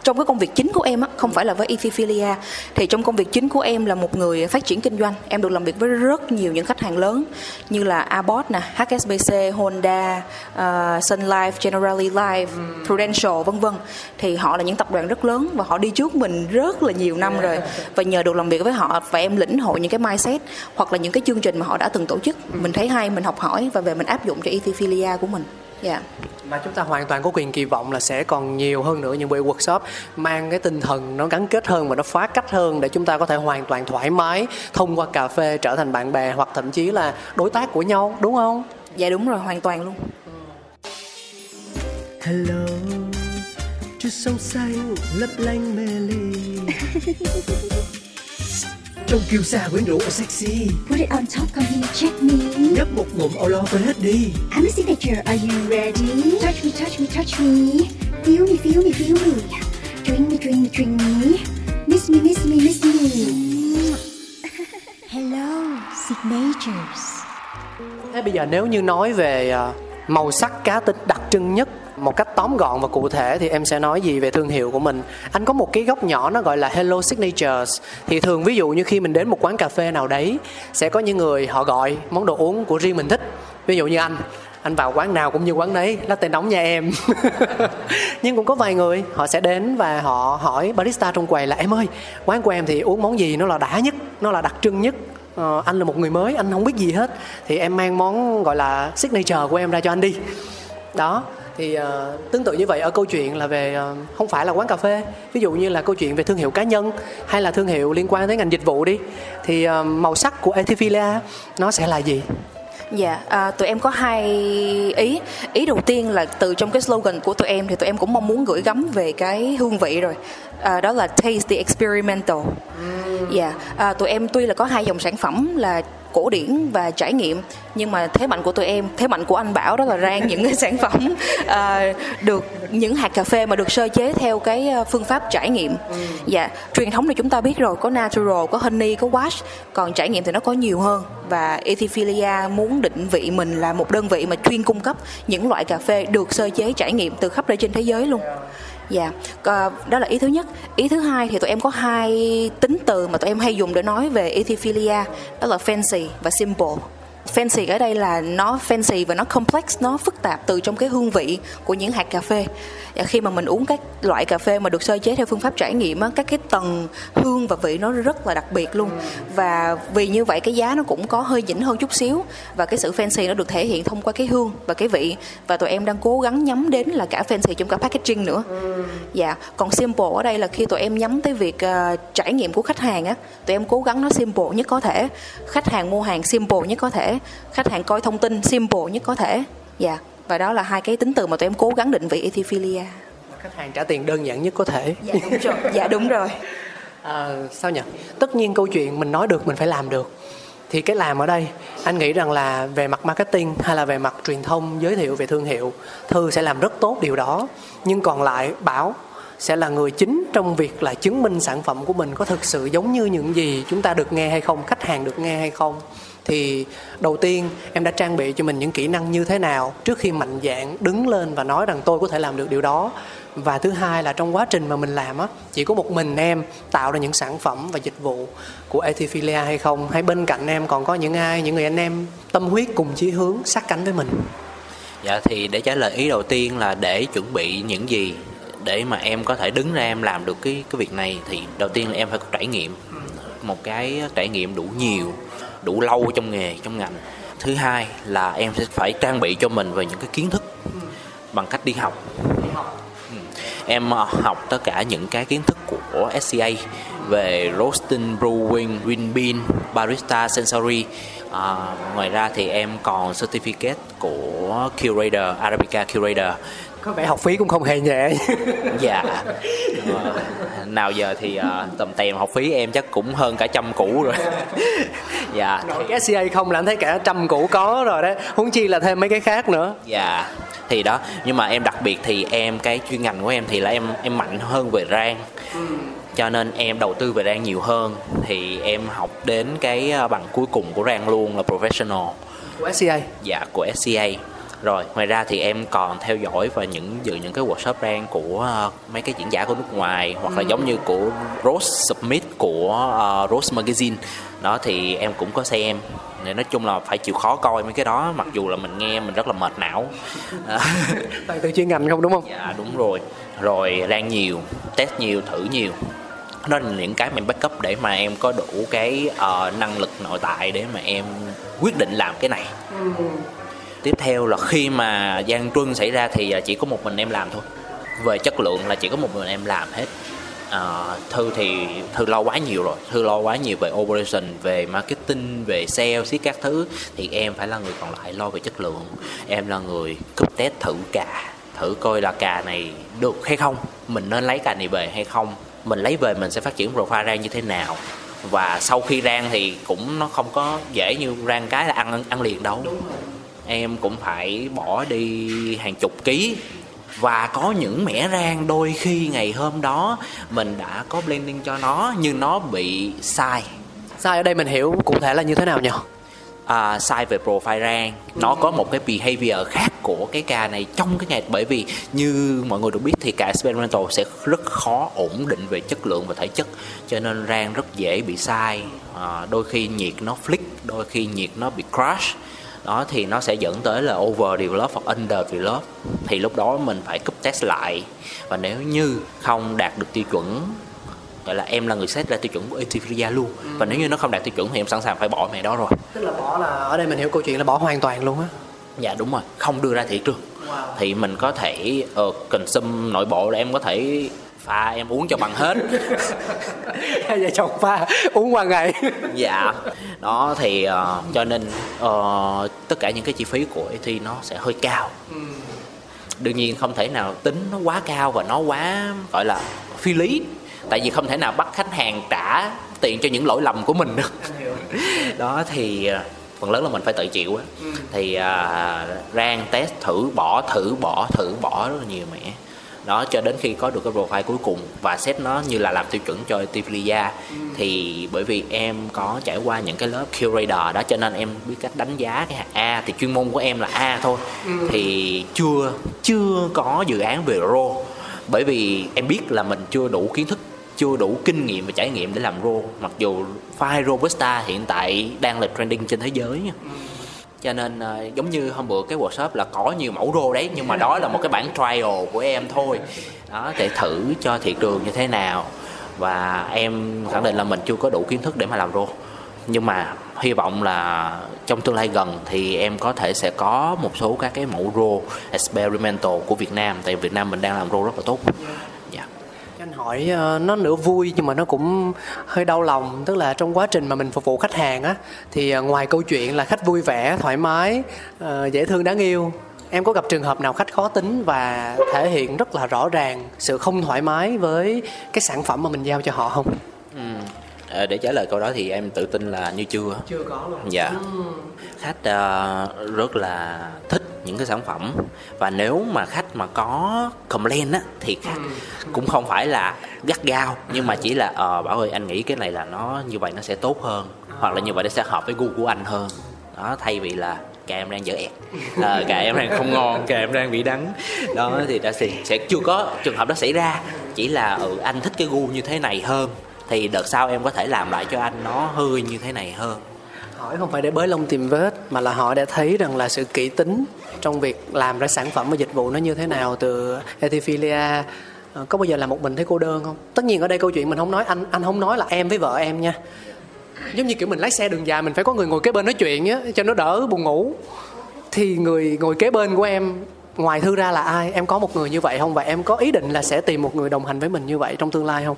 trong cái công việc chính của em á không phải là với Ethiphilia thì trong công việc chính của em là một người phát triển kinh doanh. Em được làm việc với rất nhiều những khách hàng lớn như là Abbott nè HSBC Honda uh, Sun Life Generali Life Prudential vân vân. Thì họ là những tập đoàn rất lớn và họ đi trước mình rất là nhiều năm rồi. Và nhờ được làm việc với họ và em lĩnh hội những cái mindset hoặc là những cái chương trình mà họ đã từng tổ chức mình thấy hay mình học hỏi và về mình áp dụng cho Ethiphilia của mình yeah. mà chúng ta hoàn toàn có quyền kỳ vọng là sẽ còn nhiều hơn nữa những buổi workshop mang cái tinh thần nó gắn kết hơn và nó phá cách hơn để chúng ta có thể hoàn toàn thoải mái thông qua cà phê trở thành bạn bè hoặc thậm chí là đối tác của nhau đúng không? Dạ đúng rồi hoàn toàn luôn. Hello chút sông xanh lấp lánh mê ly (laughs) Trong kiêu sa quyến rũ và sexy. Put it on top, come here, check me. Nhấp một ngụm lo quên hết đi. I'm a signature, are you ready? Touch me, touch me, touch me. Feel me, feel me, feel me. Drink me, drink me, drink me. Miss me, miss me, miss me. Hello, signatures. Thế bây giờ nếu như nói về à, màu sắc cá tính đặc trưng nhất một cách tóm gọn và cụ thể thì em sẽ nói gì về thương hiệu của mình. Anh có một cái góc nhỏ nó gọi là hello signatures. Thì thường ví dụ như khi mình đến một quán cà phê nào đấy sẽ có những người họ gọi món đồ uống của riêng mình thích. Ví dụ như anh anh vào quán nào cũng như quán đấy latte nóng nha em. (laughs) Nhưng cũng có vài người họ sẽ đến và họ hỏi barista trong quầy là em ơi quán của em thì uống món gì? Nó là đã nhất nó là đặc trưng nhất. Ờ, anh là một người mới anh không biết gì hết. Thì em mang món gọi là signature của em ra cho anh đi. Đó thì uh, tương tự như vậy ở câu chuyện là về uh, không phải là quán cà phê ví dụ như là câu chuyện về thương hiệu cá nhân hay là thương hiệu liên quan tới ngành dịch vụ đi thì uh, màu sắc của Ethiopia nó sẽ là gì Dạ, à, tụi em có hai ý. Ý đầu tiên là từ trong cái slogan của tụi em thì tụi em cũng mong muốn gửi gắm về cái hương vị rồi. À, đó là taste the experimental. Dạ, à, tụi em tuy là có hai dòng sản phẩm là cổ điển và trải nghiệm. Nhưng mà thế mạnh của tụi em thế mạnh của anh bảo đó là rang những cái (laughs) sản phẩm uh, được những hạt cà phê mà được sơ chế theo cái ờ, phương pháp trải nghiệm. Dạ truyền thống thì chúng ta biết rồi có natural có honey có wash. Còn trải nghiệm thì nó có nhiều hơn. Và Ethiophilia muốn định vị mình là một đơn vị mà chuyên cung cấp những loại cà phê được sơ chế trải nghiệm từ khắp nơi trên thế giới luôn Dạ, yeah. đó là ý thứ nhất. Ý thứ hai thì tụi em có hai tính từ mà tụi em hay dùng để nói về Ethiophilia, đó là fancy và simple fancy ở đây là nó fancy và nó complex nó phức tạp từ trong cái hương vị của những hạt cà phê. Và khi mà mình uống các loại cà phê mà được sơ chế theo phương pháp trải nghiệm á các cái tầng hương và vị nó rất là đặc biệt luôn. Và vì như vậy cái giá nó cũng có hơi nhỉnh hơn chút xíu và cái sự fancy nó được thể hiện thông qua cái hương và cái vị. Và tụi em đang cố gắng nhắm đến là cả fancy trong cả packaging nữa. Dạ còn simple ở đây là khi tụi em nhắm tới việc uh, trải nghiệm của khách hàng á tụi em cố gắng nó simple nhất có thể. Khách hàng mua hàng simple nhất có thể khách hàng coi thông tin simple nhất có thể. Dạ và đó là hai cái tính từ mà tụi em cố gắng định vị Ethiophilia khách hàng trả tiền đơn giản nhất có thể. Dạ đúng rồi. Dạ đúng rồi. À, (laughs) sao nhỉ? Tất nhiên câu chuyện mình nói được mình phải làm được. Thì cái làm ở đây anh nghĩ rằng là về mặt marketing hay là về mặt truyền thông giới thiệu về thương hiệu thư sẽ làm rất tốt điều đó. Nhưng còn lại bảo sẽ là người chính trong việc là chứng minh sản phẩm của mình có thực sự giống như những gì chúng ta được nghe hay không khách hàng được nghe hay không thì đầu tiên em đã trang bị cho mình những kỹ năng như thế nào trước khi mạnh dạn đứng lên và nói rằng tôi có thể làm được điều đó. Và thứ hai là trong quá trình mà mình làm á, chỉ có một mình em tạo ra những sản phẩm và dịch vụ của Ethiophilia hay không? Hay bên cạnh em còn có những ai, những người anh em tâm huyết cùng chí hướng sát cánh với mình? Dạ thì để trả lời ý đầu tiên là để chuẩn bị những gì để mà em có thể đứng ra em làm được cái cái việc này thì đầu tiên là em phải có trải nghiệm. Một cái trải nghiệm đủ nhiều đủ lâu trong nghề trong ngành thứ hai là em sẽ phải trang bị cho mình về những cái kiến thức bằng cách đi học ừ. em ờ, học tất cả những cái kiến thức của SCA về roasting, brewing, green bean, barista, sensory. À, ngoài ra thì em còn certificate của curator, Arabica curator có vẻ học phí cũng không hề nhẹ. (laughs) Dạ. Nào giờ thì uh, tầm tèm học phí em chắc cũng hơn cả trăm củ rồi. (laughs) Dạ. Nội cái SCA không là anh thấy cả trăm củ có rồi đấy. Huống chi là thêm mấy cái khác nữa. Dạ. Thì đó nhưng mà em đặc biệt thì em cái chuyên ngành của em thì là em em mạnh hơn về rang. Ừ. cho nên em đầu tư về rang nhiều hơn. Thì em học đến cái ờ, bằng cuối cùng của rang luôn là professional. Của SCA dạ của SCA rồi ngoài ra thì em còn theo dõi và những dự những cái workshop brand của uh, mấy cái diễn giả của nước ngoài hoặc là ừ. giống như của Rose Submit của uh, Rose Magazine. Đó thì em cũng có xem. Thì nói chung là phải chịu khó coi mấy cái đó mặc dù là mình nghe mình rất là mệt não. (laughs) Tại từ chuyên ngành không đúng không? Dạ đúng rồi. Rồi rang nhiều test nhiều thử nhiều. Đó là những cái mình backup để mà em có đủ cái uh, năng lực nội tại để mà em quyết định làm cái này. Ừ tiếp theo là khi mà gian truân xảy ra thì à, chỉ có một mình em làm thôi. Về chất lượng là chỉ có một mình em làm hết. À, thư thì thư lo quá nhiều rồi. Thư lo quá nhiều về operation về marketing về sales các thứ. Thì em phải là người còn lại lo về chất lượng. Em là người cúp test thử cà. Thử coi là cà này được hay không. Mình nên lấy cà này về hay không. Mình lấy về mình sẽ phát triển profile ra như thế nào. Và sau khi rang thì cũng nó không có dễ như rang cái là ăn ăn liền đâu em cũng phải bỏ đi hàng chục ký. Và có những mẻ rang đôi khi ngày hôm đó mình đã có blending cho nó nhưng nó bị sai. Sai ở đây mình hiểu cụ thể là như thế nào nhỉ? À, sai về profile rang. Nó có một cái behavior khác của cái ca này trong cái ngày bởi vì như mọi người được biết thì ca experimental sẽ rất khó ổn định về chất lượng và thể chất cho nên rang rất dễ bị sai. À, đôi khi nhiệt nó flick đôi khi nhiệt nó bị crash đó thì nó sẽ dẫn tới là over develop hoặc under develop thì lúc đó mình phải cấp test lại. Và nếu như không đạt được tiêu chuẩn gọi là em là người set ra tiêu chuẩn của Etheria luôn. Ừ. và nếu như nó không đạt tiêu chuẩn thì em sẵn sàng phải bỏ mẹ đó rồi. Tức là bỏ là ở đây mình hiểu câu chuyện là bỏ hoàn toàn luôn á? Dạ đúng rồi. Không đưa ra thị trường. Wow. thì mình có thể uh, consume nội bộ là em có thể pha em uống cho bằng hết. Hai (laughs) vợ chồng pha uống qua ngày. Dạ. Đó thì uh, cho nên uh, tất cả những cái chi phí của ET nó sẽ hơi cao. Ừ. đương nhiên không thể nào tính nó quá cao và nó quá gọi là phi lý. Tại vì không thể nào bắt khách hàng trả tiền cho những lỗi lầm của mình được. Đó thì ờ, phần lớn là mình phải tự chịu á. Ừ. thì uh, rang test thử bỏ thử bỏ thử bỏ rất là nhiều mẹ đó cho đến khi có được cái profile cuối cùng và set nó như là làm tiêu chuẩn cho Tiflia ừ. thì bởi vì em có trải qua những cái lớp curator đó cho nên em biết cách đánh giá cái hạt A. Thì chuyên môn của em là A thôi. Ừ. thì chưa chưa có dự án về RO bởi vì em biết là mình chưa đủ kiến thức chưa đủ kinh nghiệm và trải nghiệm để làm rô mặc dù file robusta hiện tại đang là trending trên thế giới nha cho nên uh, giống như hôm bữa cái workshop là có nhiều mẫu rô đấy nhưng mà đó là một cái bản trial của em thôi. Đó để thử cho thị trường như thế nào. Và em khẳng định là mình chưa có đủ kiến thức để mà làm rô. Nhưng mà hy vọng là trong tương lai gần thì em có thể sẽ có một số các cái mẫu rô experimental của Việt Nam. Tại Việt Nam mình đang làm rô rất là tốt hỏi uh, nó nửa vui nhưng mà nó cũng hơi đau lòng tức là trong quá trình mà mình phục vụ khách hàng á thì uh, ngoài câu chuyện là khách vui vẻ thoải mái uh, dễ thương đáng yêu em có gặp trường hợp nào khách khó tính và thể hiện rất là rõ ràng sự không thoải mái với cái sản phẩm mà mình giao cho họ không ừ. À, để trả lời câu đó thì em tự tin là như chưa chưa có luôn dạ ừ. khách uh, rất là thích những cái sản phẩm. Và nếu mà khách mà có complain á thì khách ừ. cũng không phải là gắt gao nhưng mà chỉ là ờ bảo ơi anh nghĩ cái này là nó như vậy nó sẽ tốt hơn hoặc là như vậy nó sẽ hợp với gu của anh hơn. Đó thay vì là cà em đang dở ẹt. (laughs) À, cà em đang không ngon cà em đang bị đắng. Đó thì đã thì sẽ chưa có trường hợp đó xảy ra. Chỉ là ừ anh thích cái gu như thế này hơn thì đợt sau em có thể làm lại cho anh nó hơi như thế này hơn. Hỏi không phải để bới lông tìm vết mà là họ đã thấy rằng là sự kỹ tính trong việc làm ra sản phẩm và dịch vụ nó như thế nào từ Ethiopia? Ờ, có bao giờ là một mình thấy cô đơn không? Tất nhiên ở đây câu chuyện mình không nói anh anh không nói là em với vợ em nha. Giống như kiểu mình lái xe đường dài mình phải có người ngồi kế bên nói chuyện á cho nó đỡ buồn ngủ. Thì người ngồi kế bên của em ngoài thư ra là ai? Em có một người như vậy không? Và em có ý định là sẽ tìm một người đồng hành với mình như vậy trong tương lai không?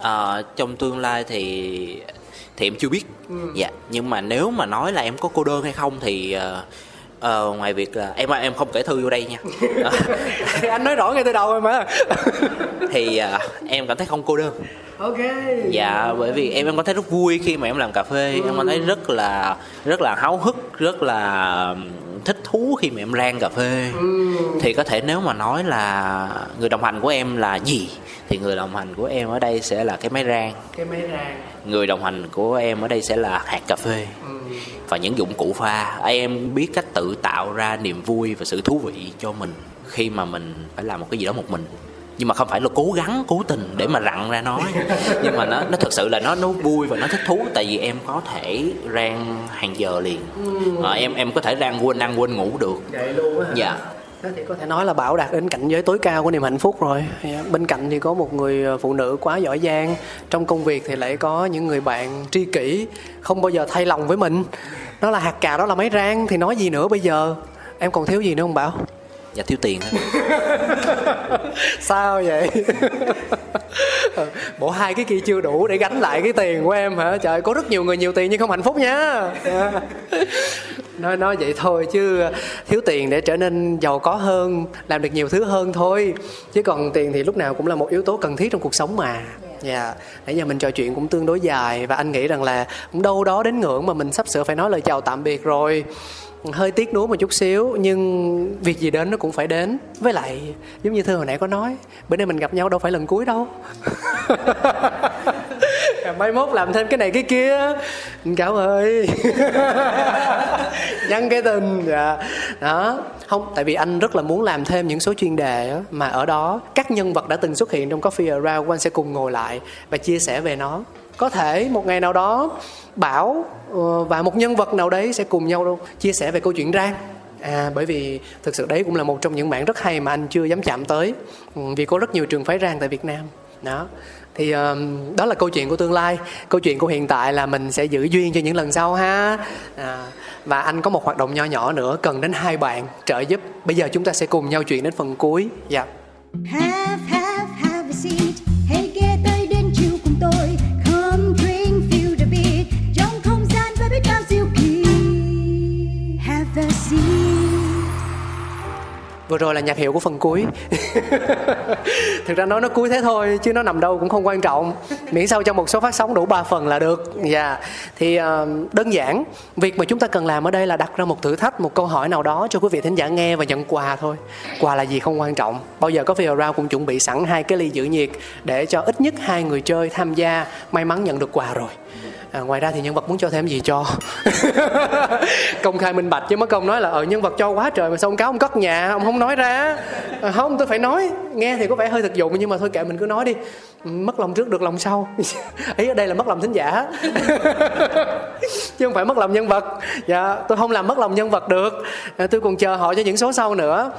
À, trong tương lai thì thì em chưa biết. Ừ. dạ nhưng mà nếu mà nói là em có cô đơn hay không thì uh, uh, ngoài việc là em em không kể thư vô đây nha. (laughs) Thì anh nói rõ ngay từ đầu rồi mà. Thì uh, em cảm thấy không cô đơn. Ok. Dạ bởi vì em em cảm thấy rất vui khi mà em làm cà phê. Ừ. em cảm thấy rất là rất là háo hức rất là thích thú khi mà em rang cà phê. Ừ. thì có thể nếu mà nói là người đồng hành của em là gì thì người đồng hành của em ở đây sẽ là cái máy rang. Cái máy rang. Người đồng hành của em ở đây sẽ là hạt cà phê. Ừ. và những dụng cụ pha. Em biết cách tự tạo ra niềm vui và sự thú vị cho mình khi mà mình phải làm một cái gì đó một mình. Nhưng mà không phải là cố gắng cố tình để mà rặn ra nói (laughs) nhưng mà nó nó thực sự là nó nó vui và nó thích thú tại vì em có thể rang hàng giờ liền. À, em em có thể rang quên ăn quên ngủ được. Vậy luôn á dạ Thế thì có thể nói là Bảo đạt đến cảnh giới tối cao của niềm hạnh phúc rồi. Dạ, bên cạnh thì có một người ờ, phụ nữ quá giỏi giang. Trong công việc thì lại có những người bạn tri kỷ, Không bao giờ thay lòng với mình. Nó là hạt cà, đó là máy rang. Thì nói gì nữa bây giờ? Em còn thiếu gì nữa không Bảo? Dạ thiếu tiền (laughs) sao vậy? Bộ hai cái kia chưa đủ để gánh lại cái tiền của em hả? Trời có rất nhiều người nhiều tiền nhưng không hạnh phúc nha. Nói nói vậy thôi chứ thiếu tiền để trở nên giàu có hơn làm được nhiều thứ hơn thôi. Chứ còn tiền thì lúc nào cũng là một yếu tố cần thiết trong cuộc sống mà. Dạ, yeah. nãy giờ mình trò chuyện cũng tương đối dài và anh nghĩ rằng là cũng đâu đó đến ngưỡng mà mình sắp sửa phải nói lời chào tạm biệt rồi hơi tiếc nuối một chút xíu nhưng việc gì đến nó cũng phải đến. Với lại giống như thư hồi nãy có nói bữa nay mình gặp nhau đâu phải lần cuối đâu. (laughs) Mai mốt làm thêm cái này cái kia. Anh cáo ơi. (laughs) Nhắn cái tình dạ. Đó. Không tại vì anh rất là muốn làm thêm những số chuyên đề á, mà ở đó các nhân vật đã từng xuất hiện trong coffee around anh sẽ cùng ngồi lại và chia sẻ về nó có thể một ngày nào đó bảo ờ, và một nhân vật nào đấy sẽ cùng nhau chia sẻ về câu chuyện rang. À, bởi vì thực sự đấy cũng là một trong những mảng rất hay mà anh chưa dám chạm tới. Ừ, vì có rất nhiều trường phái rang tại Việt Nam. Đó. Thì um, đó là câu chuyện của tương lai. Câu chuyện của hiện tại là mình sẽ giữ duyên cho những lần sau ha. À, và anh có một hoạt động nho nhỏ nữa cần đến hai bạn trợ giúp. Bây giờ chúng ta sẽ cùng nhau chuyện đến phần cuối. Dạ. Have, have, have a seat. Vừa rồi là nhạc hiệu của phần cuối. (laughs) Thực ra nói nó cuối thế thôi chứ nó nằm đâu cũng không quan trọng. Miễn sao trong một số phát sóng đủ 3 phần là được. Dạ. Thì uh, đơn giản việc mà chúng ta cần làm ở đây là đặt ra một thử thách một câu hỏi nào đó cho quý vị thính giả nghe và nhận quà thôi. Quà là gì không quan trọng. Bao giờ có Around cũng chuẩn bị sẵn hai cái ly giữ nhiệt để cho ít nhất hai người chơi tham gia may mắn nhận được quà rồi. À, ngoài ra thì nhân vật muốn cho thêm gì cho? (laughs) Công khai minh bạch chứ mất công nói là ờ nhân vật cho quá trời mà sao ông cáo ông cất nhà? Ông không nói ra. À, không tôi phải nói. Nghe thì có vẻ hơi thực dụng nhưng mà thôi kệ mình cứ nói đi. Mất lòng trước được lòng sau. (laughs) Ý ở đây là mất lòng thính giả. (laughs) Chứ không phải mất lòng nhân vật. Dạ tôi không làm mất lòng nhân vật được. À, tôi còn chờ họ cho những số sau nữa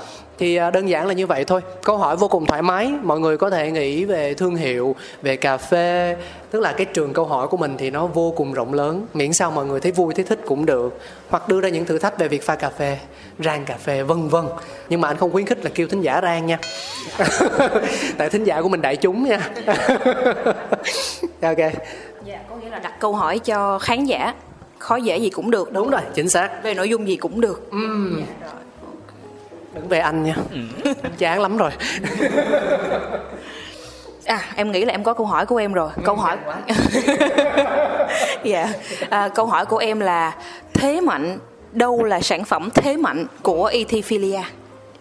thì à, đơn giản là như vậy thôi. Câu hỏi vô cùng thoải mái. Mọi người có thể nghĩ về thương hiệu về cà phê. Tức là cái trường câu hỏi của mình thì nó vô cùng rộng lớn. Miễn sao mọi người thấy vui thấy thích cũng được. Hoặc đưa ra những thử thách về việc pha cà phê rang cà phê vân vân. Nhưng mà anh không khuyến khích là kêu thính giả rang nha. (laughs) Tại thính giả của mình đại chúng nha. (laughs) Ok. Dạ có nghĩa là đặt câu hỏi cho khán giả. Khó dễ gì cũng được đúng rồi chính xác. Về nội dung gì cũng được đừng về anh nha. (laughs) Chán lắm rồi. (laughs) À, em nghĩ là em có câu hỏi của em rồi. Câu hỏi (laughs) Dạ. À, câu hỏi của em là thế mạnh đâu là sản phẩm thế mạnh của Ethiophilia?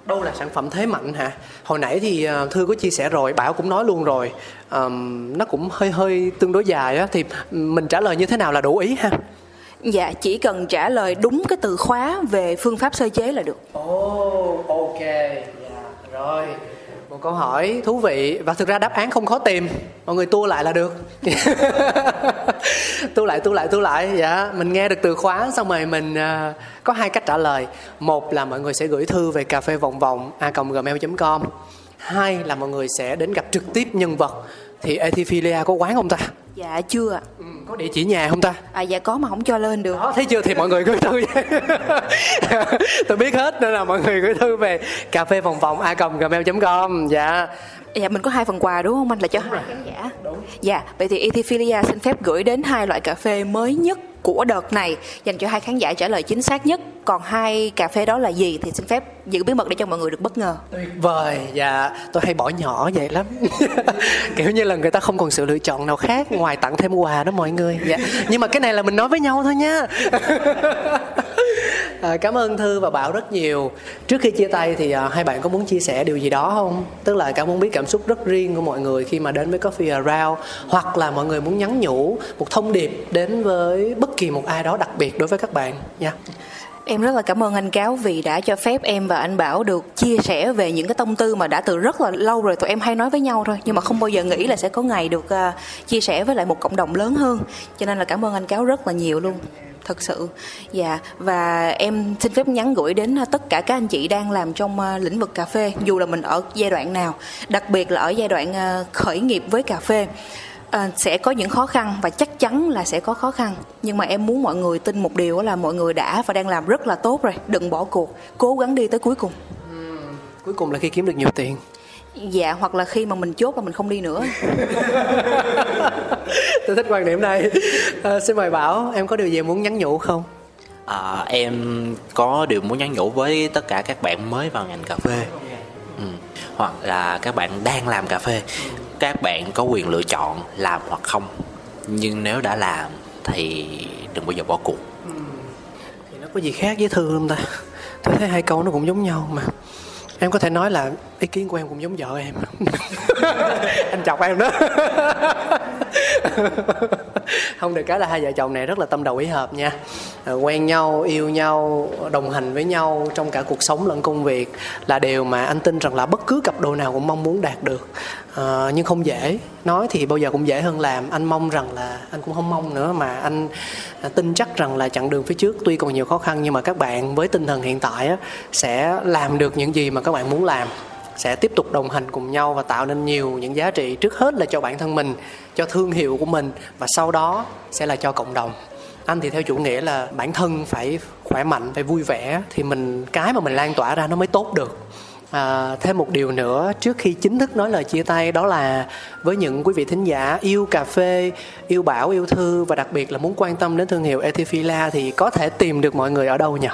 đâu là sản phẩm thế mạnh hả? Hồi nãy thì uh, thư có chia sẻ rồi bảo cũng nói luôn rồi. Um, nó cũng hơi hơi tương đối dài á thì mình trả lời như thế nào là đủ ý ha Dạ, chỉ cần trả lời đúng cái từ khóa về phương pháp sơ chế là được. Ồ, oh, ok, dạ, rồi. Một câu hỏi thú vị và thực ra đáp án không khó tìm. Mọi người tua lại là được. (laughs) tua lại, tua lại, tua lại. Dạ, mình nghe được từ khóa xong rồi mình uh, có hai cách trả lời. Một là mọi người sẽ gửi thư về cà phê vòng vòng a gmail.com. Hai là mọi người sẽ đến gặp trực tiếp nhân vật. Thì Ethiophilia có quán không ta? Dạ chưa ạ. Ừ, có địa chỉ nhà không ta? À dạ có mà không cho lên được. Đó, thấy chưa thì mọi người gửi thư (laughs) tôi biết hết nên là mọi người gửi thư về cà phê vòng vòng a gmail.com dạ Dạ mình có hai phần quà đúng không anh là cho hai khán giả. Đúng. Dạ, vậy thì Ethiophilia xin phép gửi đến hai loại cà phê mới nhất của đợt này dành cho hai khán giả trả lời chính xác nhất. Còn hai cà phê đó là gì thì xin phép giữ bí mật để cho mọi người được bất ngờ. tuyệt vời. Dạ tôi hay bỏ nhỏ vậy lắm. (laughs) Kiểu như là người ta không còn sự lựa chọn nào khác ngoài tặng thêm quà đó mọi người. Dạ. Nhưng mà cái này là mình nói với nhau thôi nha. (laughs) À, cảm ơn thư và bảo rất nhiều. Trước khi chia tay thì à, hai bạn có muốn chia sẻ điều gì đó không? Tức là cảm muốn biết cảm xúc rất riêng của mọi người khi mà đến với coffee around hoặc là mọi người muốn nhắn nhủ một thông điệp đến với bất kỳ một ai đó đặc biệt đối với các bạn nha Em rất là cảm ơn anh Cáo vì đã cho phép em và anh Bảo được chia sẻ về những cái tâm tư mà đã từ rất là lâu rồi tụi em hay nói với nhau thôi nhưng mà không bao giờ nghĩ là sẽ có ngày được uh, chia sẻ với lại một cộng đồng lớn hơn. Cho nên là cảm ơn anh Cáo rất là nhiều luôn. Thật sự. Dạ và em xin phép nhắn gửi đến à, tất cả các anh chị đang làm trong à, lĩnh vực cà phê dù là mình ở giai đoạn nào, đặc biệt là ở giai đoạn khởi nghiệp với cà phê. À, sẽ có những khó khăn và chắc chắn là sẽ có khó khăn. Nhưng mà em muốn mọi người tin một điều là mọi người đã và đang làm rất là tốt rồi. Đừng bỏ cuộc. Cố gắng đi tới cuối cùng. Cuối cùng là khi kiếm được nhiều tiền. Dạ hoặc là khi mà mình chốt là mình không đi nữa. (laughs) Tôi thích quan điểm này. À, xin mời bảo em có điều gì muốn nhắn nhủ không? À, em có điều muốn nhắn nhủ với tất cả các bạn mới vào ngành cà phê. Ừ. hoặc là các bạn đang làm cà phê các bạn có quyền lựa chọn làm hoặc không. Nhưng nếu đã làm thì đừng bao giờ bỏ cuộc. Thì nó có gì khác với thư không ta? Tôi thấy hai câu nó cũng giống nhau mà. Em có thể nói là ý kiến của em cũng giống vợ em. (laughs) Anh chọc em đó. Không được cái là hai vợ chồng này rất là tâm đầu ý hợp nha. À, quen nhau yêu nhau đồng hành với nhau trong cả cuộc sống lẫn công việc là điều mà anh tin rằng là bất cứ cặp đôi nào cũng mong muốn đạt được à, nhưng không dễ. Nói thì bao giờ cũng dễ hơn làm. Anh mong rằng là anh cũng không mong nữa mà anh à, tin chắc rằng là chặng đường phía trước tuy còn nhiều khó khăn nhưng mà các bạn với tinh thần hiện tại á, sẽ làm được những gì mà các bạn muốn làm sẽ tiếp tục đồng hành cùng nhau và tạo nên nhiều những giá trị trước hết là cho bản thân mình cho thương hiệu của mình và sau đó sẽ là cho cộng đồng. Anh thì theo chủ nghĩa là bản thân phải khỏe mạnh phải vui vẻ thì mình cái mà mình lan tỏa ra nó mới tốt được. À, thêm một điều nữa trước khi chính thức nói lời chia tay đó là với những quý vị thính giả yêu cà phê, yêu bảo, yêu thư và đặc biệt là muốn quan tâm đến thương hiệu Ethifila thì có thể tìm được mọi người ở đâu nhỉ?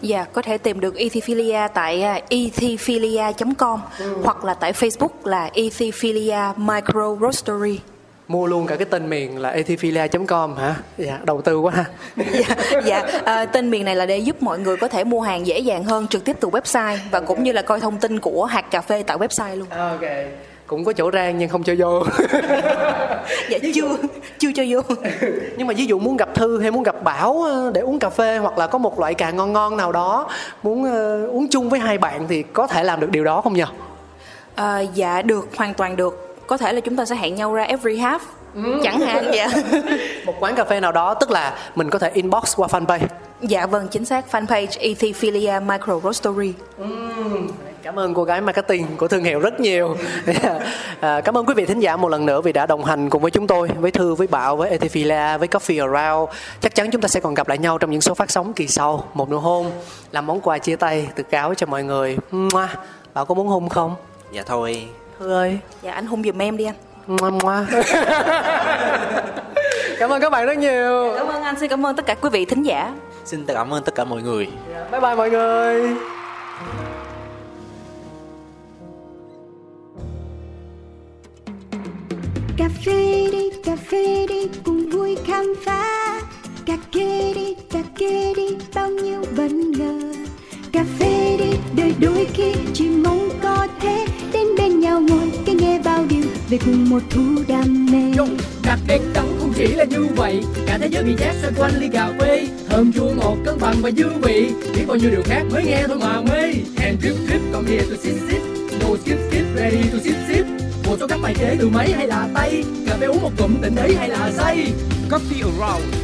Dạ, có thể tìm được Ethiphilia tại uh, ethiphilia.com ừ. hoặc là tại Facebook là Ethiphilia Micro Roastery mua luôn cả cái tên miền là ethiphilia.com hả? Dạ, đầu tư quá ha. (laughs) dạ, dạ à, tên miền này là để giúp mọi người có thể mua hàng dễ dàng hơn trực tiếp từ website và okay. cũng như là coi thông tin của hạt cà phê tại website luôn. Ok cũng có chỗ rang nhưng không cho vô (laughs) dạ chưa chưa cho vô (laughs) nhưng mà ví dụ muốn gặp thư hay muốn gặp bảo ờ, để uống cà phê hoặc là có một loại cà ngon ngon nào đó muốn uh, uống chung với hai bạn thì có thể làm được điều đó không nhỉ à, dạ được hoàn toàn được có thể là chúng ta sẽ hẹn nhau ra every half. Ừ. chẳng hạn dạ (laughs) một quán cà phê nào đó tức là mình có thể inbox qua fanpage. Dạ vâng chính xác. Fanpage Ethiphilia Micro Roastery ừ cảm ơn cô gái marketing của thương hiệu rất nhiều. (laughs) À, cảm ơn quý vị thính giả một lần nữa vì đã đồng hành cùng với chúng tôi với thư với bảo với Ethifila với coffee around. Chắc chắn chúng ta sẽ còn gặp lại nhau trong những số phát sóng kỳ sau. Một nụ hôn làm món quà chia tay từ cáo cho mọi người. Bảo có muốn hôn không? Dạ thôi ơi dạ anh hôn giùm em đi anh. Mua mua. (laughs) cảm ơn các bạn rất nhiều. Cảm ơn anh. Xin cảm ơn tất cả quý vị thính giả. Xin cảm ơn tất cả mọi người. Bye bye mọi người. Cà phê đi cà phê đi cùng vui khám phá. Cà kê đi cà kê đi bao nhiêu bất ngờ. Cà phê đi đời đôi khi chỉ mong có thế đến bên nhau ngồi cái nghe bao điều về cùng một thú đam mê. Đặc biệt đắng không chỉ là như vậy. Cả thế giới bị chát xoay quanh ly cà phê thơm chua ngọt cân bằng và dư vị. Biết bao nhiêu điều khác mới nghe thôi mà mê. And drip drip come here to sit sit no skip skip ready to sip sip. Một số các bài chế từ máy hay là tay. Cà phê uống một cụm tỉnh ấy hay là say. Coffee Around